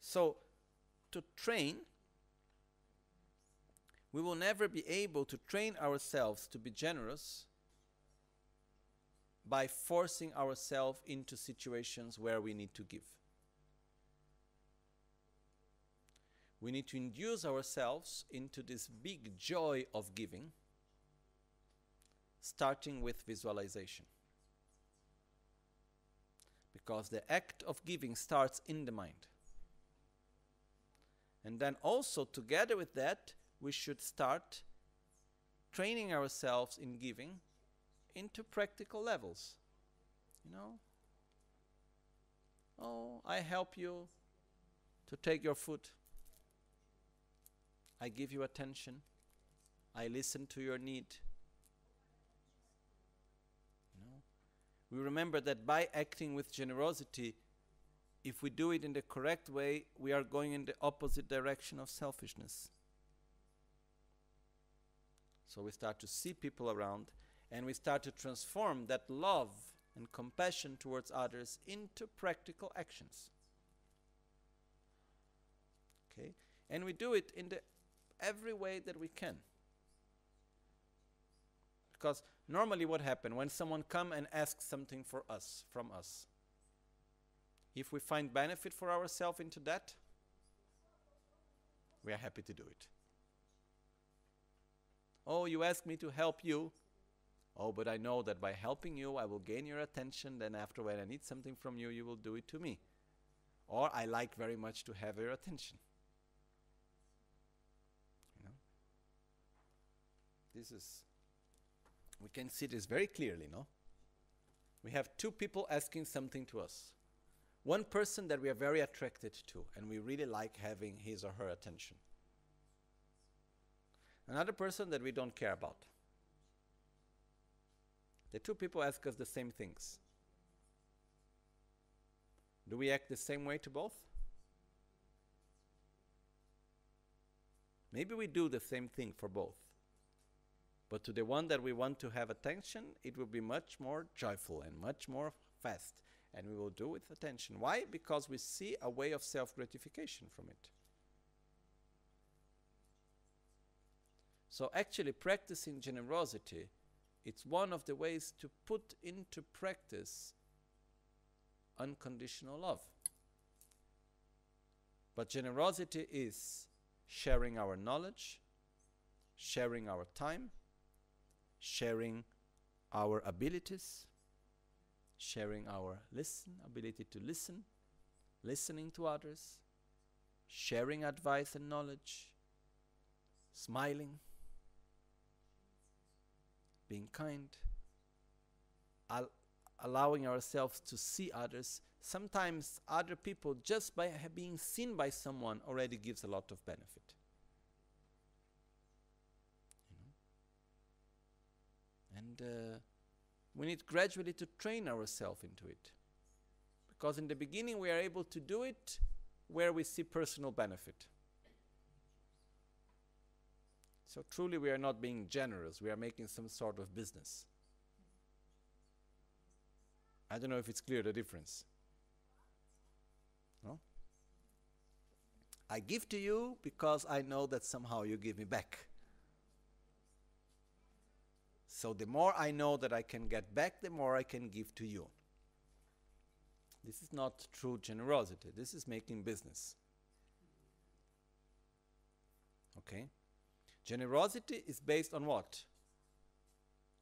So, to train, we will never be able to train ourselves to be generous by forcing ourselves into situations where we need to give. We need to induce ourselves into this big joy of giving, starting with visualization. Because the act of giving starts in the mind. And then also, together with that, we should start training ourselves in giving into practical levels. You know? Oh, I help you to take your food. I give you attention. I listen to your need. You know? We remember that by acting with generosity, if we do it in the correct way, we are going in the opposite direction of selfishness. So we start to see people around and we start to transform that love and compassion towards others into practical actions. Okay? And we do it in the every way that we can. Because normally what happens when someone come and asks something for us from us if we find benefit for ourselves into that we are happy to do it. Oh, you asked me to help you. Oh, but I know that by helping you, I will gain your attention. Then, after when I need something from you, you will do it to me. Or I like very much to have your attention. You know? This is, we can see this very clearly, no? We have two people asking something to us. One person that we are very attracted to, and we really like having his or her attention another person that we don't care about. The two people ask us the same things. Do we act the same way to both? Maybe we do the same thing for both. But to the one that we want to have attention, it will be much more joyful and much more fast. And we will do with attention. Why? Because we see a way of self gratification from it. So actually practicing generosity, it's one of the ways to put into practice unconditional love. But generosity is sharing our knowledge, sharing our time, sharing our abilities, sharing our listen ability to listen, listening to others, sharing advice and knowledge, smiling being kind, al- allowing ourselves to see others. Sometimes other people, just by being seen by someone, already gives a lot of benefit. You know? And uh, we need gradually to train ourselves into it. Because in the beginning, we are able to do it where we see personal benefit. So truly, we are not being generous, we are making some sort of business. I don't know if it's clear the difference. No? I give to you because I know that somehow you give me back. So the more I know that I can get back, the more I can give to you. This is not true generosity. This is making business. Okay? Generosity is based on what?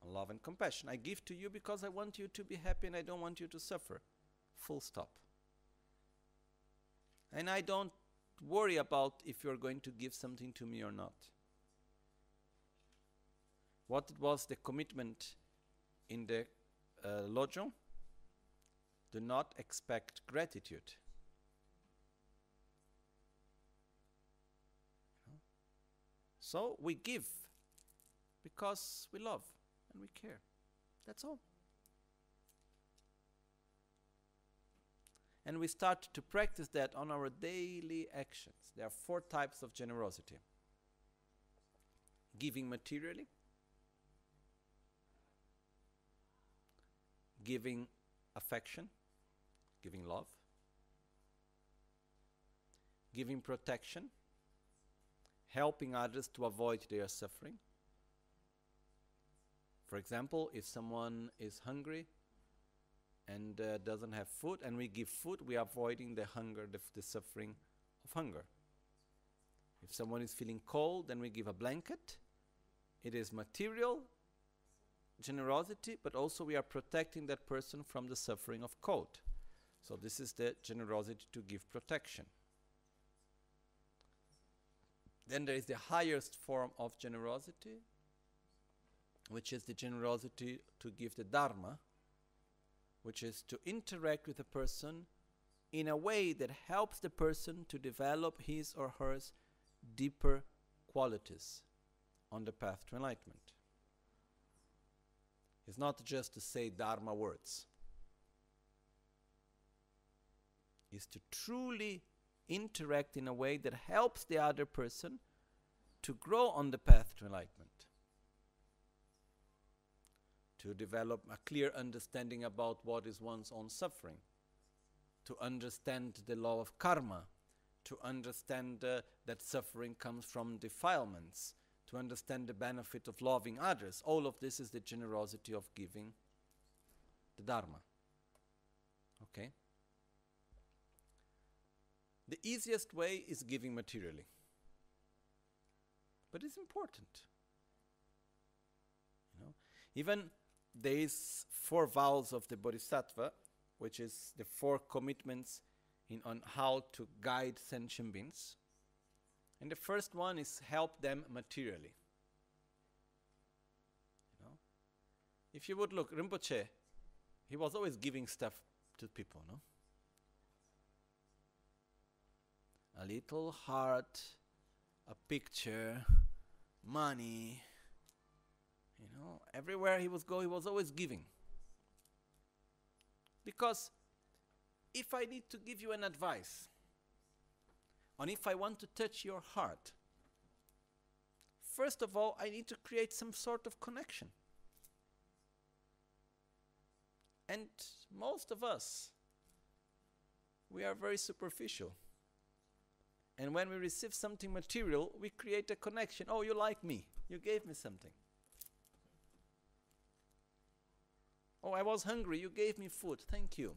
On love and compassion. I give to you because I want you to be happy and I don't want you to suffer. Full stop. And I don't worry about if you're going to give something to me or not. What was the commitment in the uh? Do not expect gratitude. So we give because we love and we care. That's all. And we start to practice that on our daily actions. There are four types of generosity giving materially, giving affection, giving love, giving protection, helping others to avoid their suffering. For example, if someone is hungry and uh, doesn't have food, and we give food, we are avoiding the hunger, the, the suffering of hunger. If someone is feeling cold, then we give a blanket. It is material generosity, but also we are protecting that person from the suffering of cold. So, this is the generosity to give protection. Then there is the highest form of generosity, which is the generosity to give the Dharma, which is to interact with a person in a way that helps the person to develop his or her deeper qualities on the path to enlightenment. It's not just to say Dharma words, it's to truly interact in a way that helps the other person to grow on the path to enlightenment. To develop a clear understanding about what is one's own suffering, to understand the law of karma, to understand uh, that suffering comes from defilements, to understand the benefit of loving others. All of this is the generosity of giving the Dharma. Okay? The easiest way is giving materially. But it's important. You know, even there is four vows of the Bodhisattva, which is the four commitments in on how to guide sentient beings. And the first one is help them materially. You know, if you would look, Rinpoche, he was always giving stuff to people, no? A little heart, a picture, money. You know, everywhere he was going, he was always giving. Because if I need to give you an advice, and if I want to touch your heart, first of all, I need to create some sort of connection. And most of us, we are very superficial. And when we receive something material, we create a connection. Oh, you like me. You gave me something. Oh, I was hungry. You gave me food. Thank you.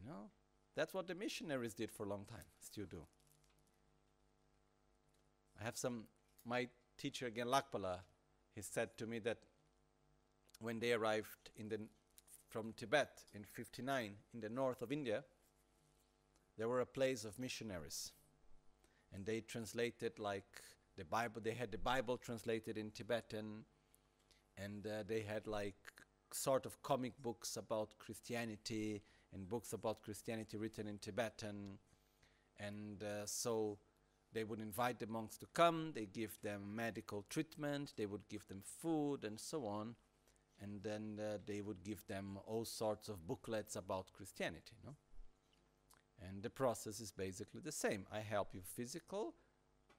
You know, that's what the missionaries did for a long time, still do. I have some, my teacher again, Lakpala, he said to me that when they arrived in the, from Tibet in 59 in the north of India, there were a place of missionaries. And they translated like the Bible, they had the Bible translated in Tibetan, and uh, they had like sort of comic books about Christianity and books about Christianity written in Tibetan. And uh, so they would invite the monks to come, they give them medical treatment, they would give them food, and so on. And then uh, they would give them all sorts of booklets about Christianity. No? And the process is basically the same. I help you physical,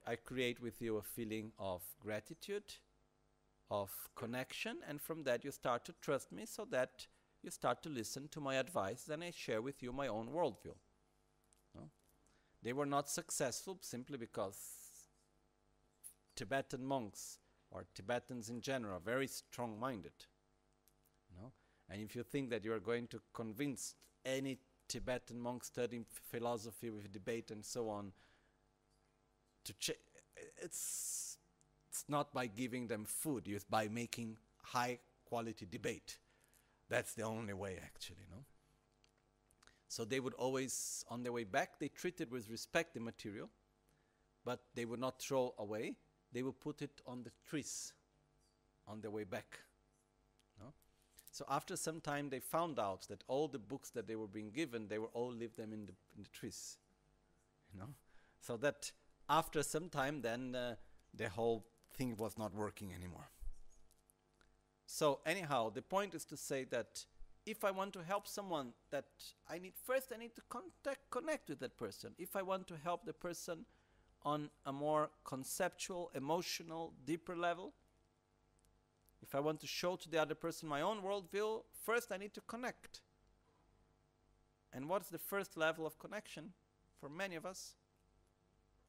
I create with you a feeling of gratitude, of connection, and from that you start to trust me so that you start to listen to my advice, then I share with you my own worldview. No? They were not successful simply because Tibetan monks or Tibetans in general are very strong minded. No? And if you think that you are going to convince any Tibetan monk studying philosophy with debate and so on to ch- it's it's not by giving them food, it's by making high quality debate. That's the only way, actually, no? So they would always, on their way back, they treated with respect the material, but they would not throw away. They would put it on the trees on their way back. So after some time, they found out that all the books that they were being given, they were all leave them in the, in the trees. You know? So that after some time, then uh, the whole thing was not working anymore. So anyhow, the point is to say that if I want to help someone, that I need first I need to contact connect with that person. If I want to help the person on a more conceptual, emotional, deeper level, if I want to show to the other person my own worldview, first I need to connect. And what's the first level of connection for many of us?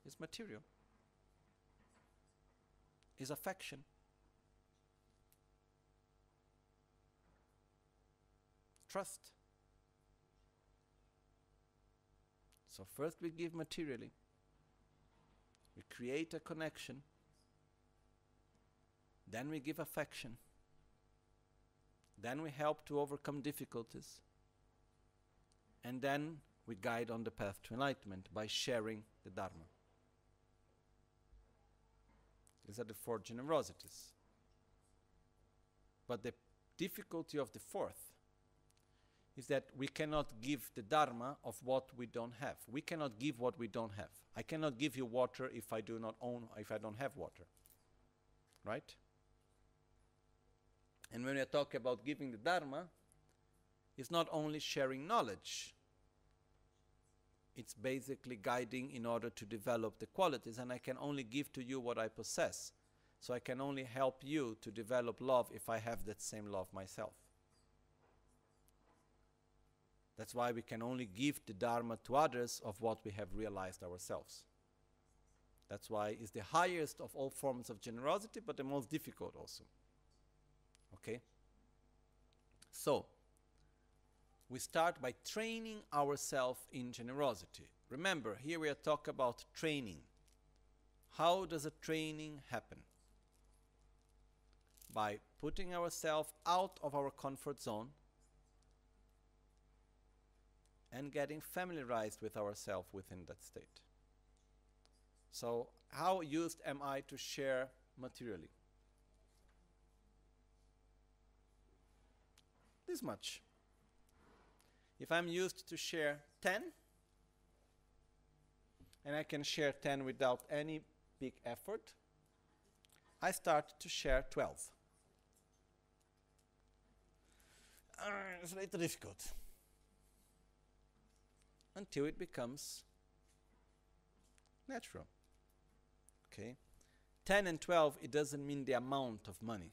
Is material, is affection. Trust. So, first we give materially, we create a connection, then we give affection, then we help to overcome difficulties, and then we guide on the path to enlightenment by sharing the Dharma. These are the four generosities. But the difficulty of the fourth is that we cannot give the dharma of what we don't have. We cannot give what we don't have. I cannot give you water if I do not own if I don't have water. Right? And when we talk about giving the dharma, it's not only sharing knowledge. It's basically guiding in order to develop the qualities, and I can only give to you what I possess. So I can only help you to develop love if I have that same love myself. That's why we can only give the Dharma to others of what we have realized ourselves. That's why it's the highest of all forms of generosity, but the most difficult also. Okay? So, we start by training ourselves in generosity. Remember, here we are talking about training. How does a training happen? By putting ourselves out of our comfort zone and getting familiarized with ourselves within that state. So, how used am I to share materially? This much. If I'm used to share 10, and I can share 10 without any big effort, I start to share 12. Uh, it's a little difficult until it becomes natural. Okay? 10 and 12, it doesn't mean the amount of money.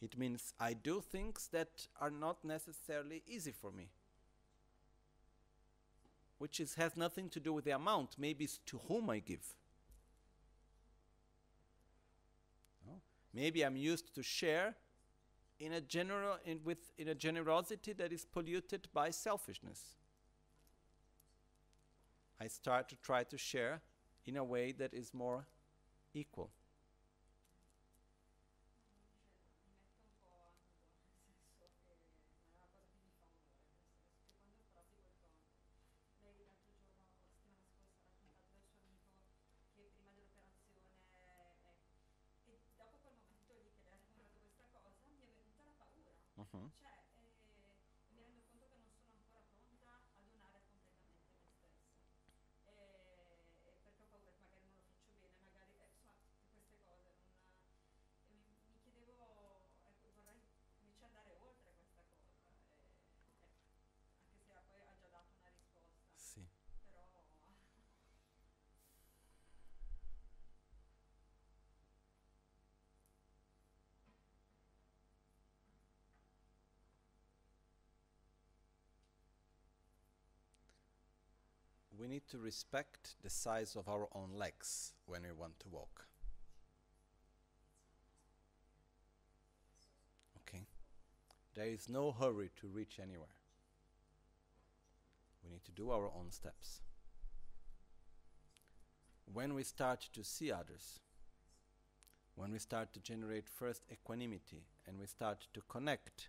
It means I do things that are not necessarily easy for me. Which is, has nothing to do with the amount, maybe it's to whom I give. No? Maybe I'm used to share in a general in with in a generosity that is polluted by selfishness. I start to try to share in a way that is more equal. We need to respect the size of our own legs when we want to walk. Okay? There is no hurry to reach anywhere. We need to do our own steps. When we start to see others, when we start to generate first equanimity and we start to connect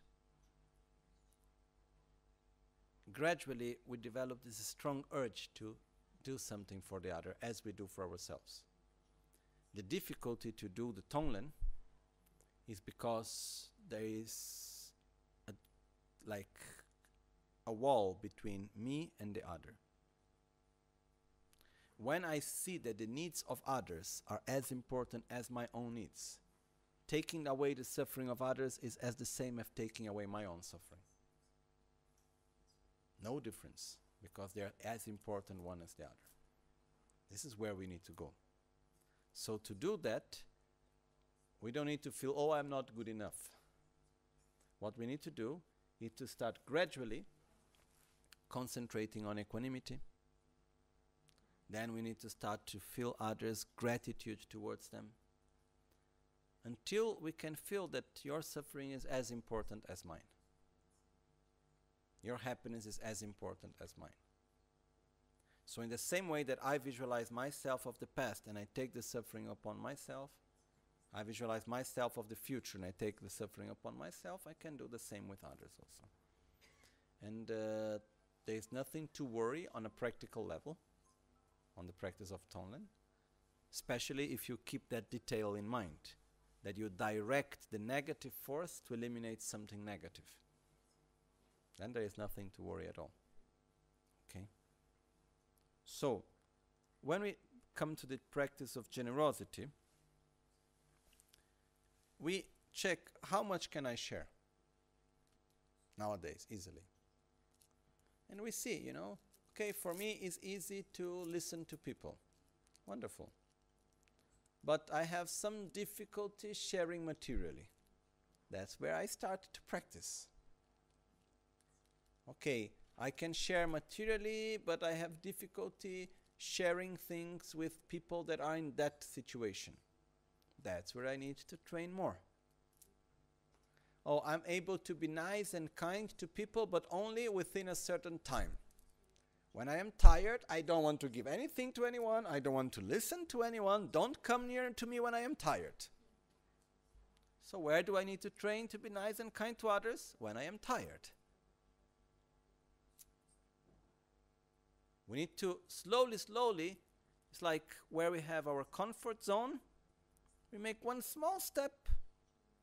gradually we develop this strong urge to do something for the other as we do for ourselves. The difficulty to do the Tonglen is because there is a, like a wall between me and the other. When I see that the needs of others are as important as my own needs, taking away the suffering of others is as the same as taking away my own suffering. No difference because they are as important one as the other. This is where we need to go. So to do that, we don't need to feel, oh, I'm not good enough. What we need to do is to start gradually concentrating on equanimity. Then we need to start to feel others' gratitude towards them. Until we can feel that your suffering is as important as mine. Your happiness is as important as mine. So, in the same way that I visualize myself of the past and I take the suffering upon myself, I visualize myself of the future and I take the suffering upon myself, I can do the same with others also. And uh, there is nothing to worry on a practical level, on the practice of Tonglen, especially if you keep that detail in mind, that you direct the negative force to eliminate something negative. Then there is nothing to worry at all. Okay? So, when we come to the practice of generosity, we check how much can I share nowadays easily. And we see, you know, okay, for me it's easy to listen to people. Wonderful. But I have some difficulty sharing materially. That's where I started to practice. Okay, I can share materially, but I have difficulty sharing things with people that are in that situation. That's where I need to train more. Oh, I'm able to be nice and kind to people, but only within a certain time. When I am tired, I don't want to give anything to anyone. I don't want to listen to anyone. Don't come near to me when I am tired. So, where do I need to train to be nice and kind to others? When I am tired. We need to slowly, slowly, it's like where we have our comfort zone, we make one small step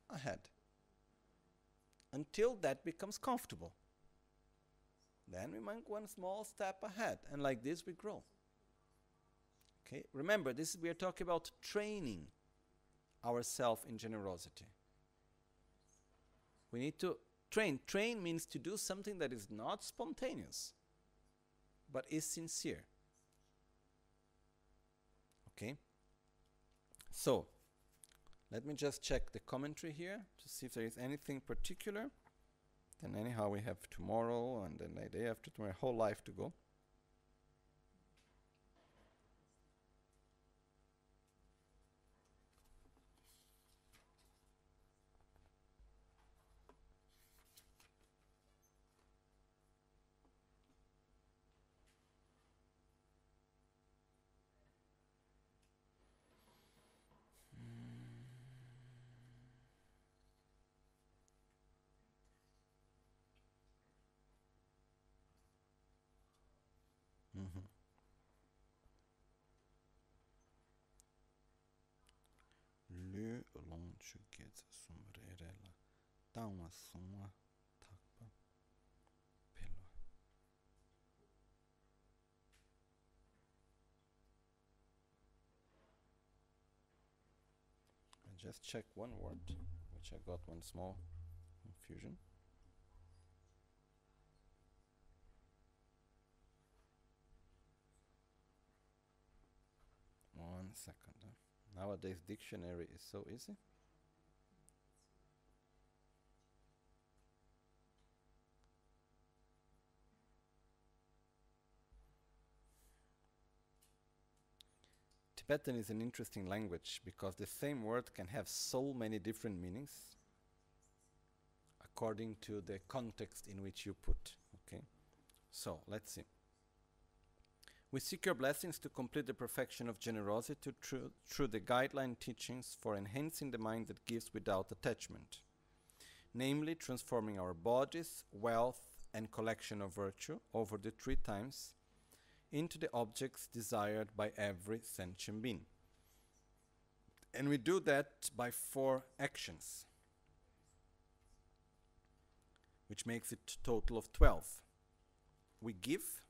ahead until that becomes comfortable. Then we make one small step ahead, and like this we grow. Okay, remember, this is, we are talking about training ourselves in generosity. We need to train. Train means to do something that is not spontaneous, but is sincere. Okay? So, let me just check the commentary here to see if there is anything particular. Then anyhow we have tomorrow and then the day after tomorrow, whole life to go. Just check one word, which I got one small confusion. One second. Nowadays, dictionary is so easy. Tibetan is an interesting language because the same word can have so many different meanings according to the context in which you put. Okay, so let's see. We seek your blessings to complete the perfection of generosity through, through the guideline teachings for enhancing the mind that gives without attachment, namely transforming our bodies, wealth, and collection of virtue over the three times into the objects desired by every sentient being. And we do that by four actions, which makes it total of 12. We give,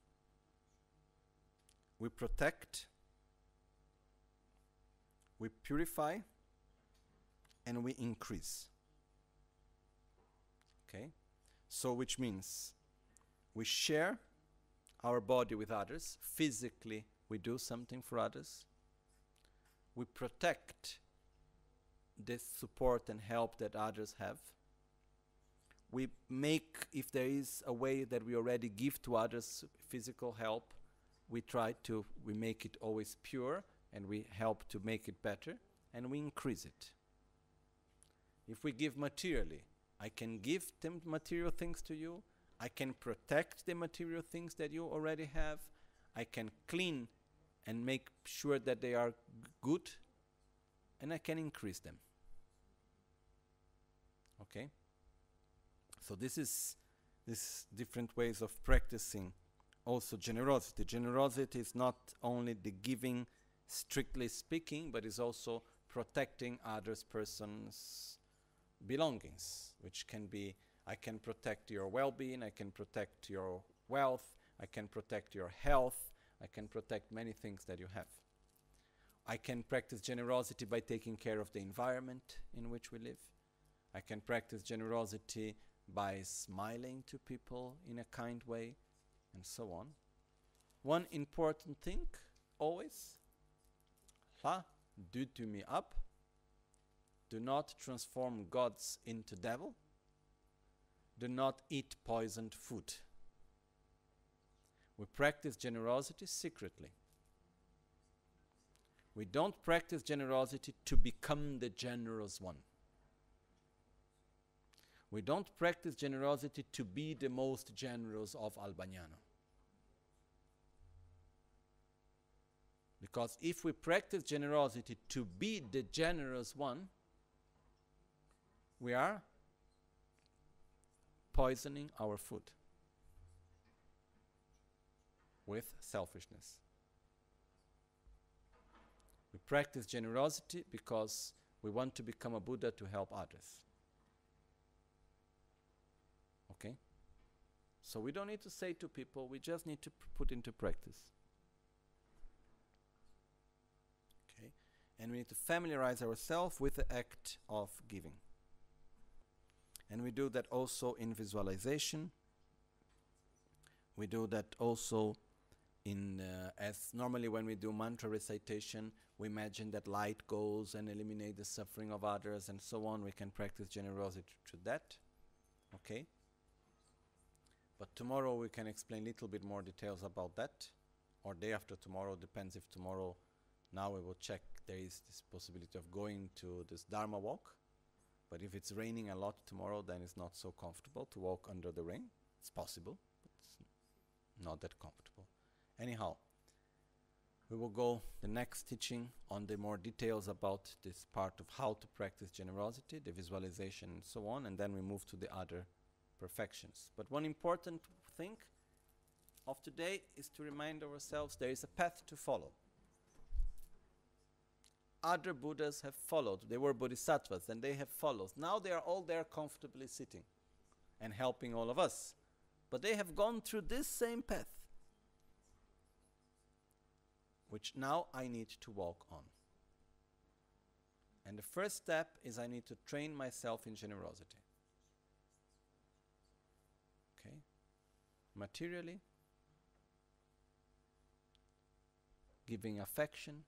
we protect, we purify, and we increase. Okay? So, which means we share our body with others, physically, we do something for others, we protect the support and help that others have, we make, if there is a way that we already give to others physical help, we try to, we make it always pure and we help to make it better and we increase it. If we give materially, I can give them material things to you, I can protect the material things that you already have, I can clean and make sure that they are good, and I can increase them. Okay? So this is this different ways of practicing also generosity. Generosity is not only the giving strictly speaking, but is also protecting others persons belongings, which can be I can protect your well-being, I can protect your wealth, I can protect your health, I can protect many things that you have. I can practice generosity by taking care of the environment in which we live. I can practice generosity by smiling to people in a kind way, and so on. One important thing always ha, do to me up. Do not transform gods into devil. Do not eat poisoned food. We practice generosity secretly. We don't practice generosity to become the generous one. We don't practice generosity to be the most generous of Albagnano. Because if we practice generosity to be the generous one, we are poisoning our food with selfishness. We practice generosity because we want to become a Buddha to help others. Okay? So we don't need to say to people, we just need to put into practice. Okay? And we need to familiarize ourselves with the act of giving. And we do that also in visualization. We do that also in uh, as normally when we do mantra recitation, we imagine that light goes and eliminate the suffering of others and so on. We can practice generosity to that. Okay? But tomorrow we can explain a little bit more details about that. Or day after tomorrow, depends if tomorrow now we will check there is this possibility of going to this Dharma walk. But if it's raining a lot tomorrow, then it's not so comfortable to walk under the rain. It's possible, but it's not that comfortable. Anyhow, we will go the next teaching on the more details about this part of how to practice generosity, the visualization, and so on, and then we move to the other perfections. But one important thing of today is to remind ourselves there is a path to follow other Buddhas have followed. They were bodhisattvas and they have followed. Now they are all there comfortably sitting and helping all of us. But they have gone through this same path, which now I need to walk on. And the first step is I need to train myself in generosity. Okay? Materially, giving affection,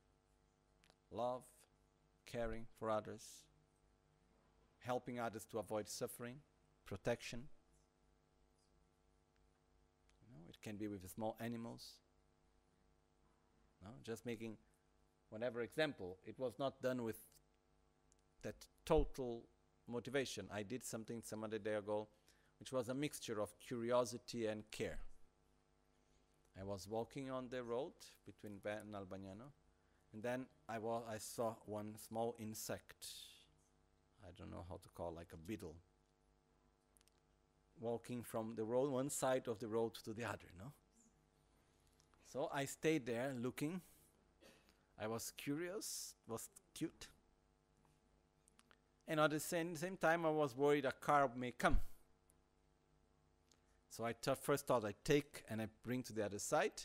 love, caring for others, helping others to avoid suffering, protection. You know, it can be with small animals. No, just making whatever example. It was not done with that total motivation. I did something some other day ago, which was a mixture of curiosity and care. I was walking on the road between Bern and Albagnano, and then I, I saw one small insect. I don't know how to call, like a beetle, walking from the road, one side of the road to the other. No. So I stayed there looking. I was curious. Was cute. And at the same, same time, I was worried a car may come. So I first thought I take and I bring to the other side.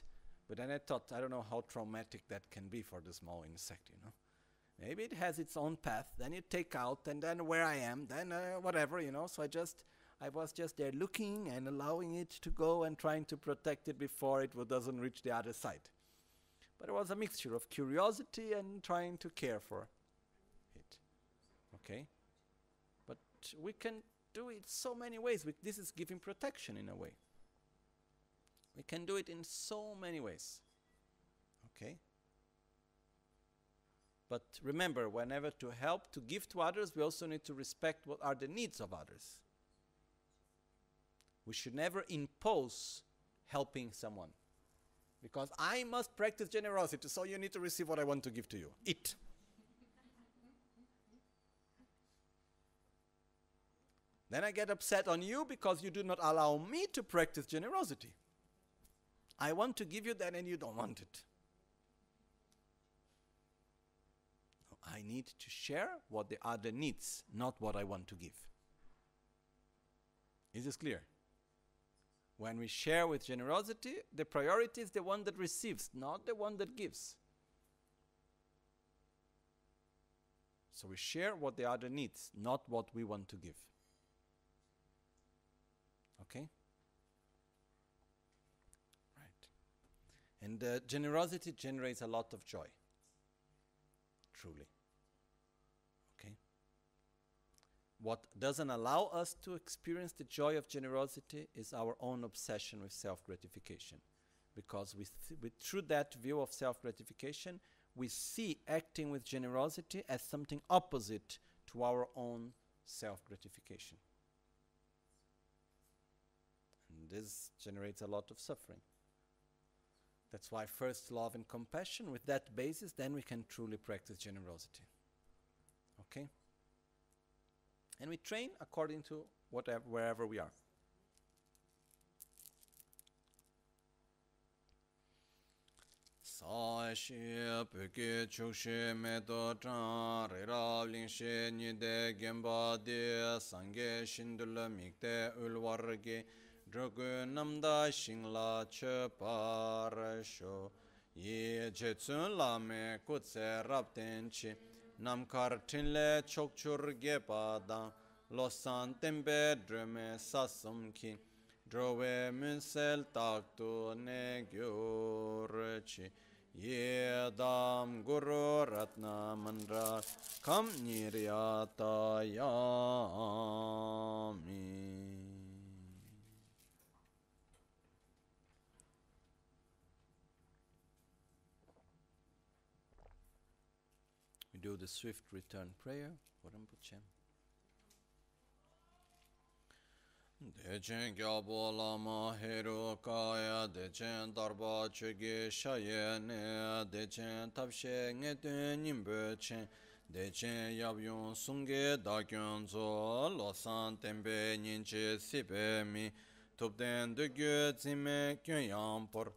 But then I thought, I don't know how traumatic that can be for the small insect, you know. Maybe it has its own path. Then you take out, and then where I am, then uh, whatever, you know. So I just, I was just there looking and allowing it to go and trying to protect it before it doesn't reach the other side. But it was a mixture of curiosity and trying to care for it. Okay? But we can do it so many ways. We, this is giving protection in a way. We can do it in so many ways. Okay? But remember, whenever to help, to give to others, we also need to respect what are the needs of others. We should never impose helping someone. Because I must practice generosity, so you need to receive what I want to give to you. Eat. then I get upset on you because you do not allow me to practice generosity. I want to give you that and you don't want it. I need to share what the other needs, not what I want to give. Is this clear? When we share with generosity, the priority is the one that receives, not the one that gives. So we share what the other needs, not what we want to give. Okay? Right. And uh, generosity generates a lot of joy. Truly. Okay? What doesn't allow us to experience the joy of generosity is our own obsession with self gratification. Because we th- through that view of self gratification, we see acting with generosity as something opposite to our own self gratification. And this generates a lot of suffering. That's why first love and compassion, with that basis, then we can truly practice generosity. Okay? And we train according to whatever, wherever we are. Drogu namda shingla che parasho Ye che tsun lame kutse rabten chi Namkar tinle chokchur ge padang Losan tembe drume sasum ki Drowe munsel taktu ne gyur chi Ye dam guru ratna mandra Kam niriyata yami do the swift return prayer Rinpoche. Dechen gyabo lama heru kaya dechen darba chöge shaye ne dechen tapshe nge tuen nimbe chen dechen yabyun sunge dakyon zo losan tembe nyinche sipe mi tupden dugyo zime kyon yampor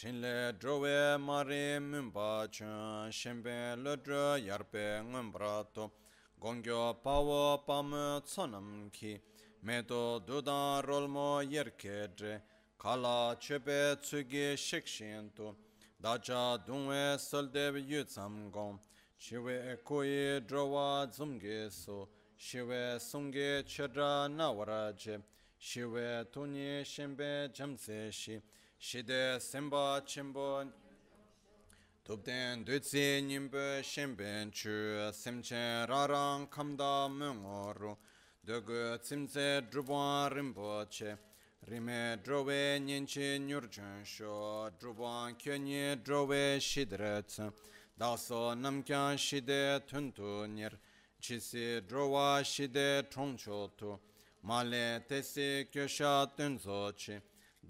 Chinle drowe mare mimba chun, shenpe le dro yarpe ngumbrato, gongyo pawo pamu tsonam ki, medo dudan rolmo yerke dre, kala chepe tsugi shikshinto, dacha dungwe soldeb yutsam gong, chiwe kuyi drowa dzumge so, shiwe sumge chedra nawaraje, shiwe tuni shenpe jamse shi, shide semba chimbo Tupten dutsi nimbe shemben chu semchen rarang kamda mungoru Dögö tsimtse drupwan rinpoche Rime drowe nyenche nyurchen sho Drupwan kyonye drowe shidret Daso namkyan shide tuntu nir Chisi drowa shide trongcho tu Male tesi kyosha tunzo chi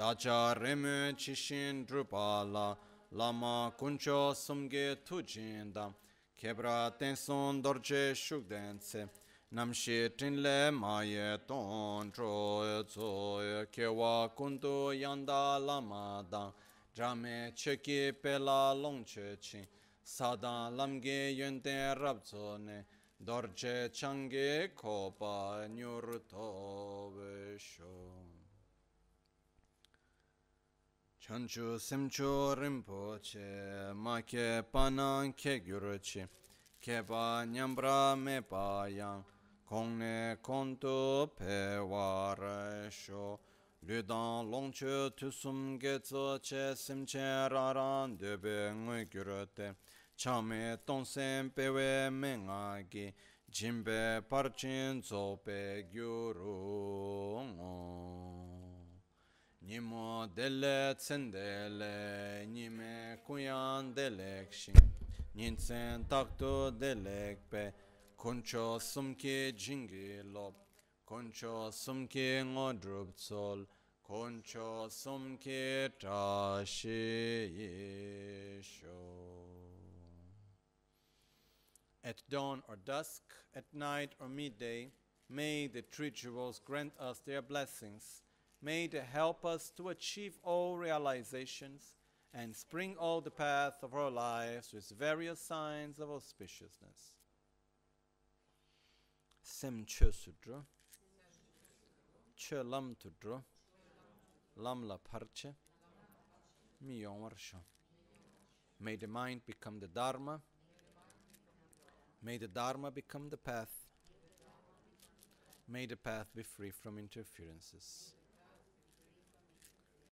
Dacha reme chishin drupala, lama kuncho sumge tujinda, kebra tenson dorje shugdense, namshi tinle maye toncho tsoye, kewa kundu yanda lamada, drame cheki pela longche chi, sada lamge yönde rabzone, dorje change kopa nyur tobe shung. Kyanchu Simchu Rinpoche, Make Panan Ke Gyuruchi, Keba Nyambra me pa Mepayang, Kongne Kontu pe ware Pewaresho, Ludan Longchu Tusum Getso Che Simche Raran Debe Ngui Gyurute, Chame Tonsen Pewe gi Jimbe Parchin Zope Gyuru. Nimo dele tsendele nime kuyan delek shin. Ninsen takto delek pe koncho sumke jingi lop koncho sumke ngodrup tsol koncho sumke trashi yesho. At dawn or dusk, at night or midday, may the three jewels grant us their blessings. May they help us to achieve all realizations and spring all the path of our lives with various signs of auspiciousness. Sem chö sudro, chö lam tudro, lam la parche, mi yomar May the mind become the Dharma May the Dharma become the path. May the path be free from interferences.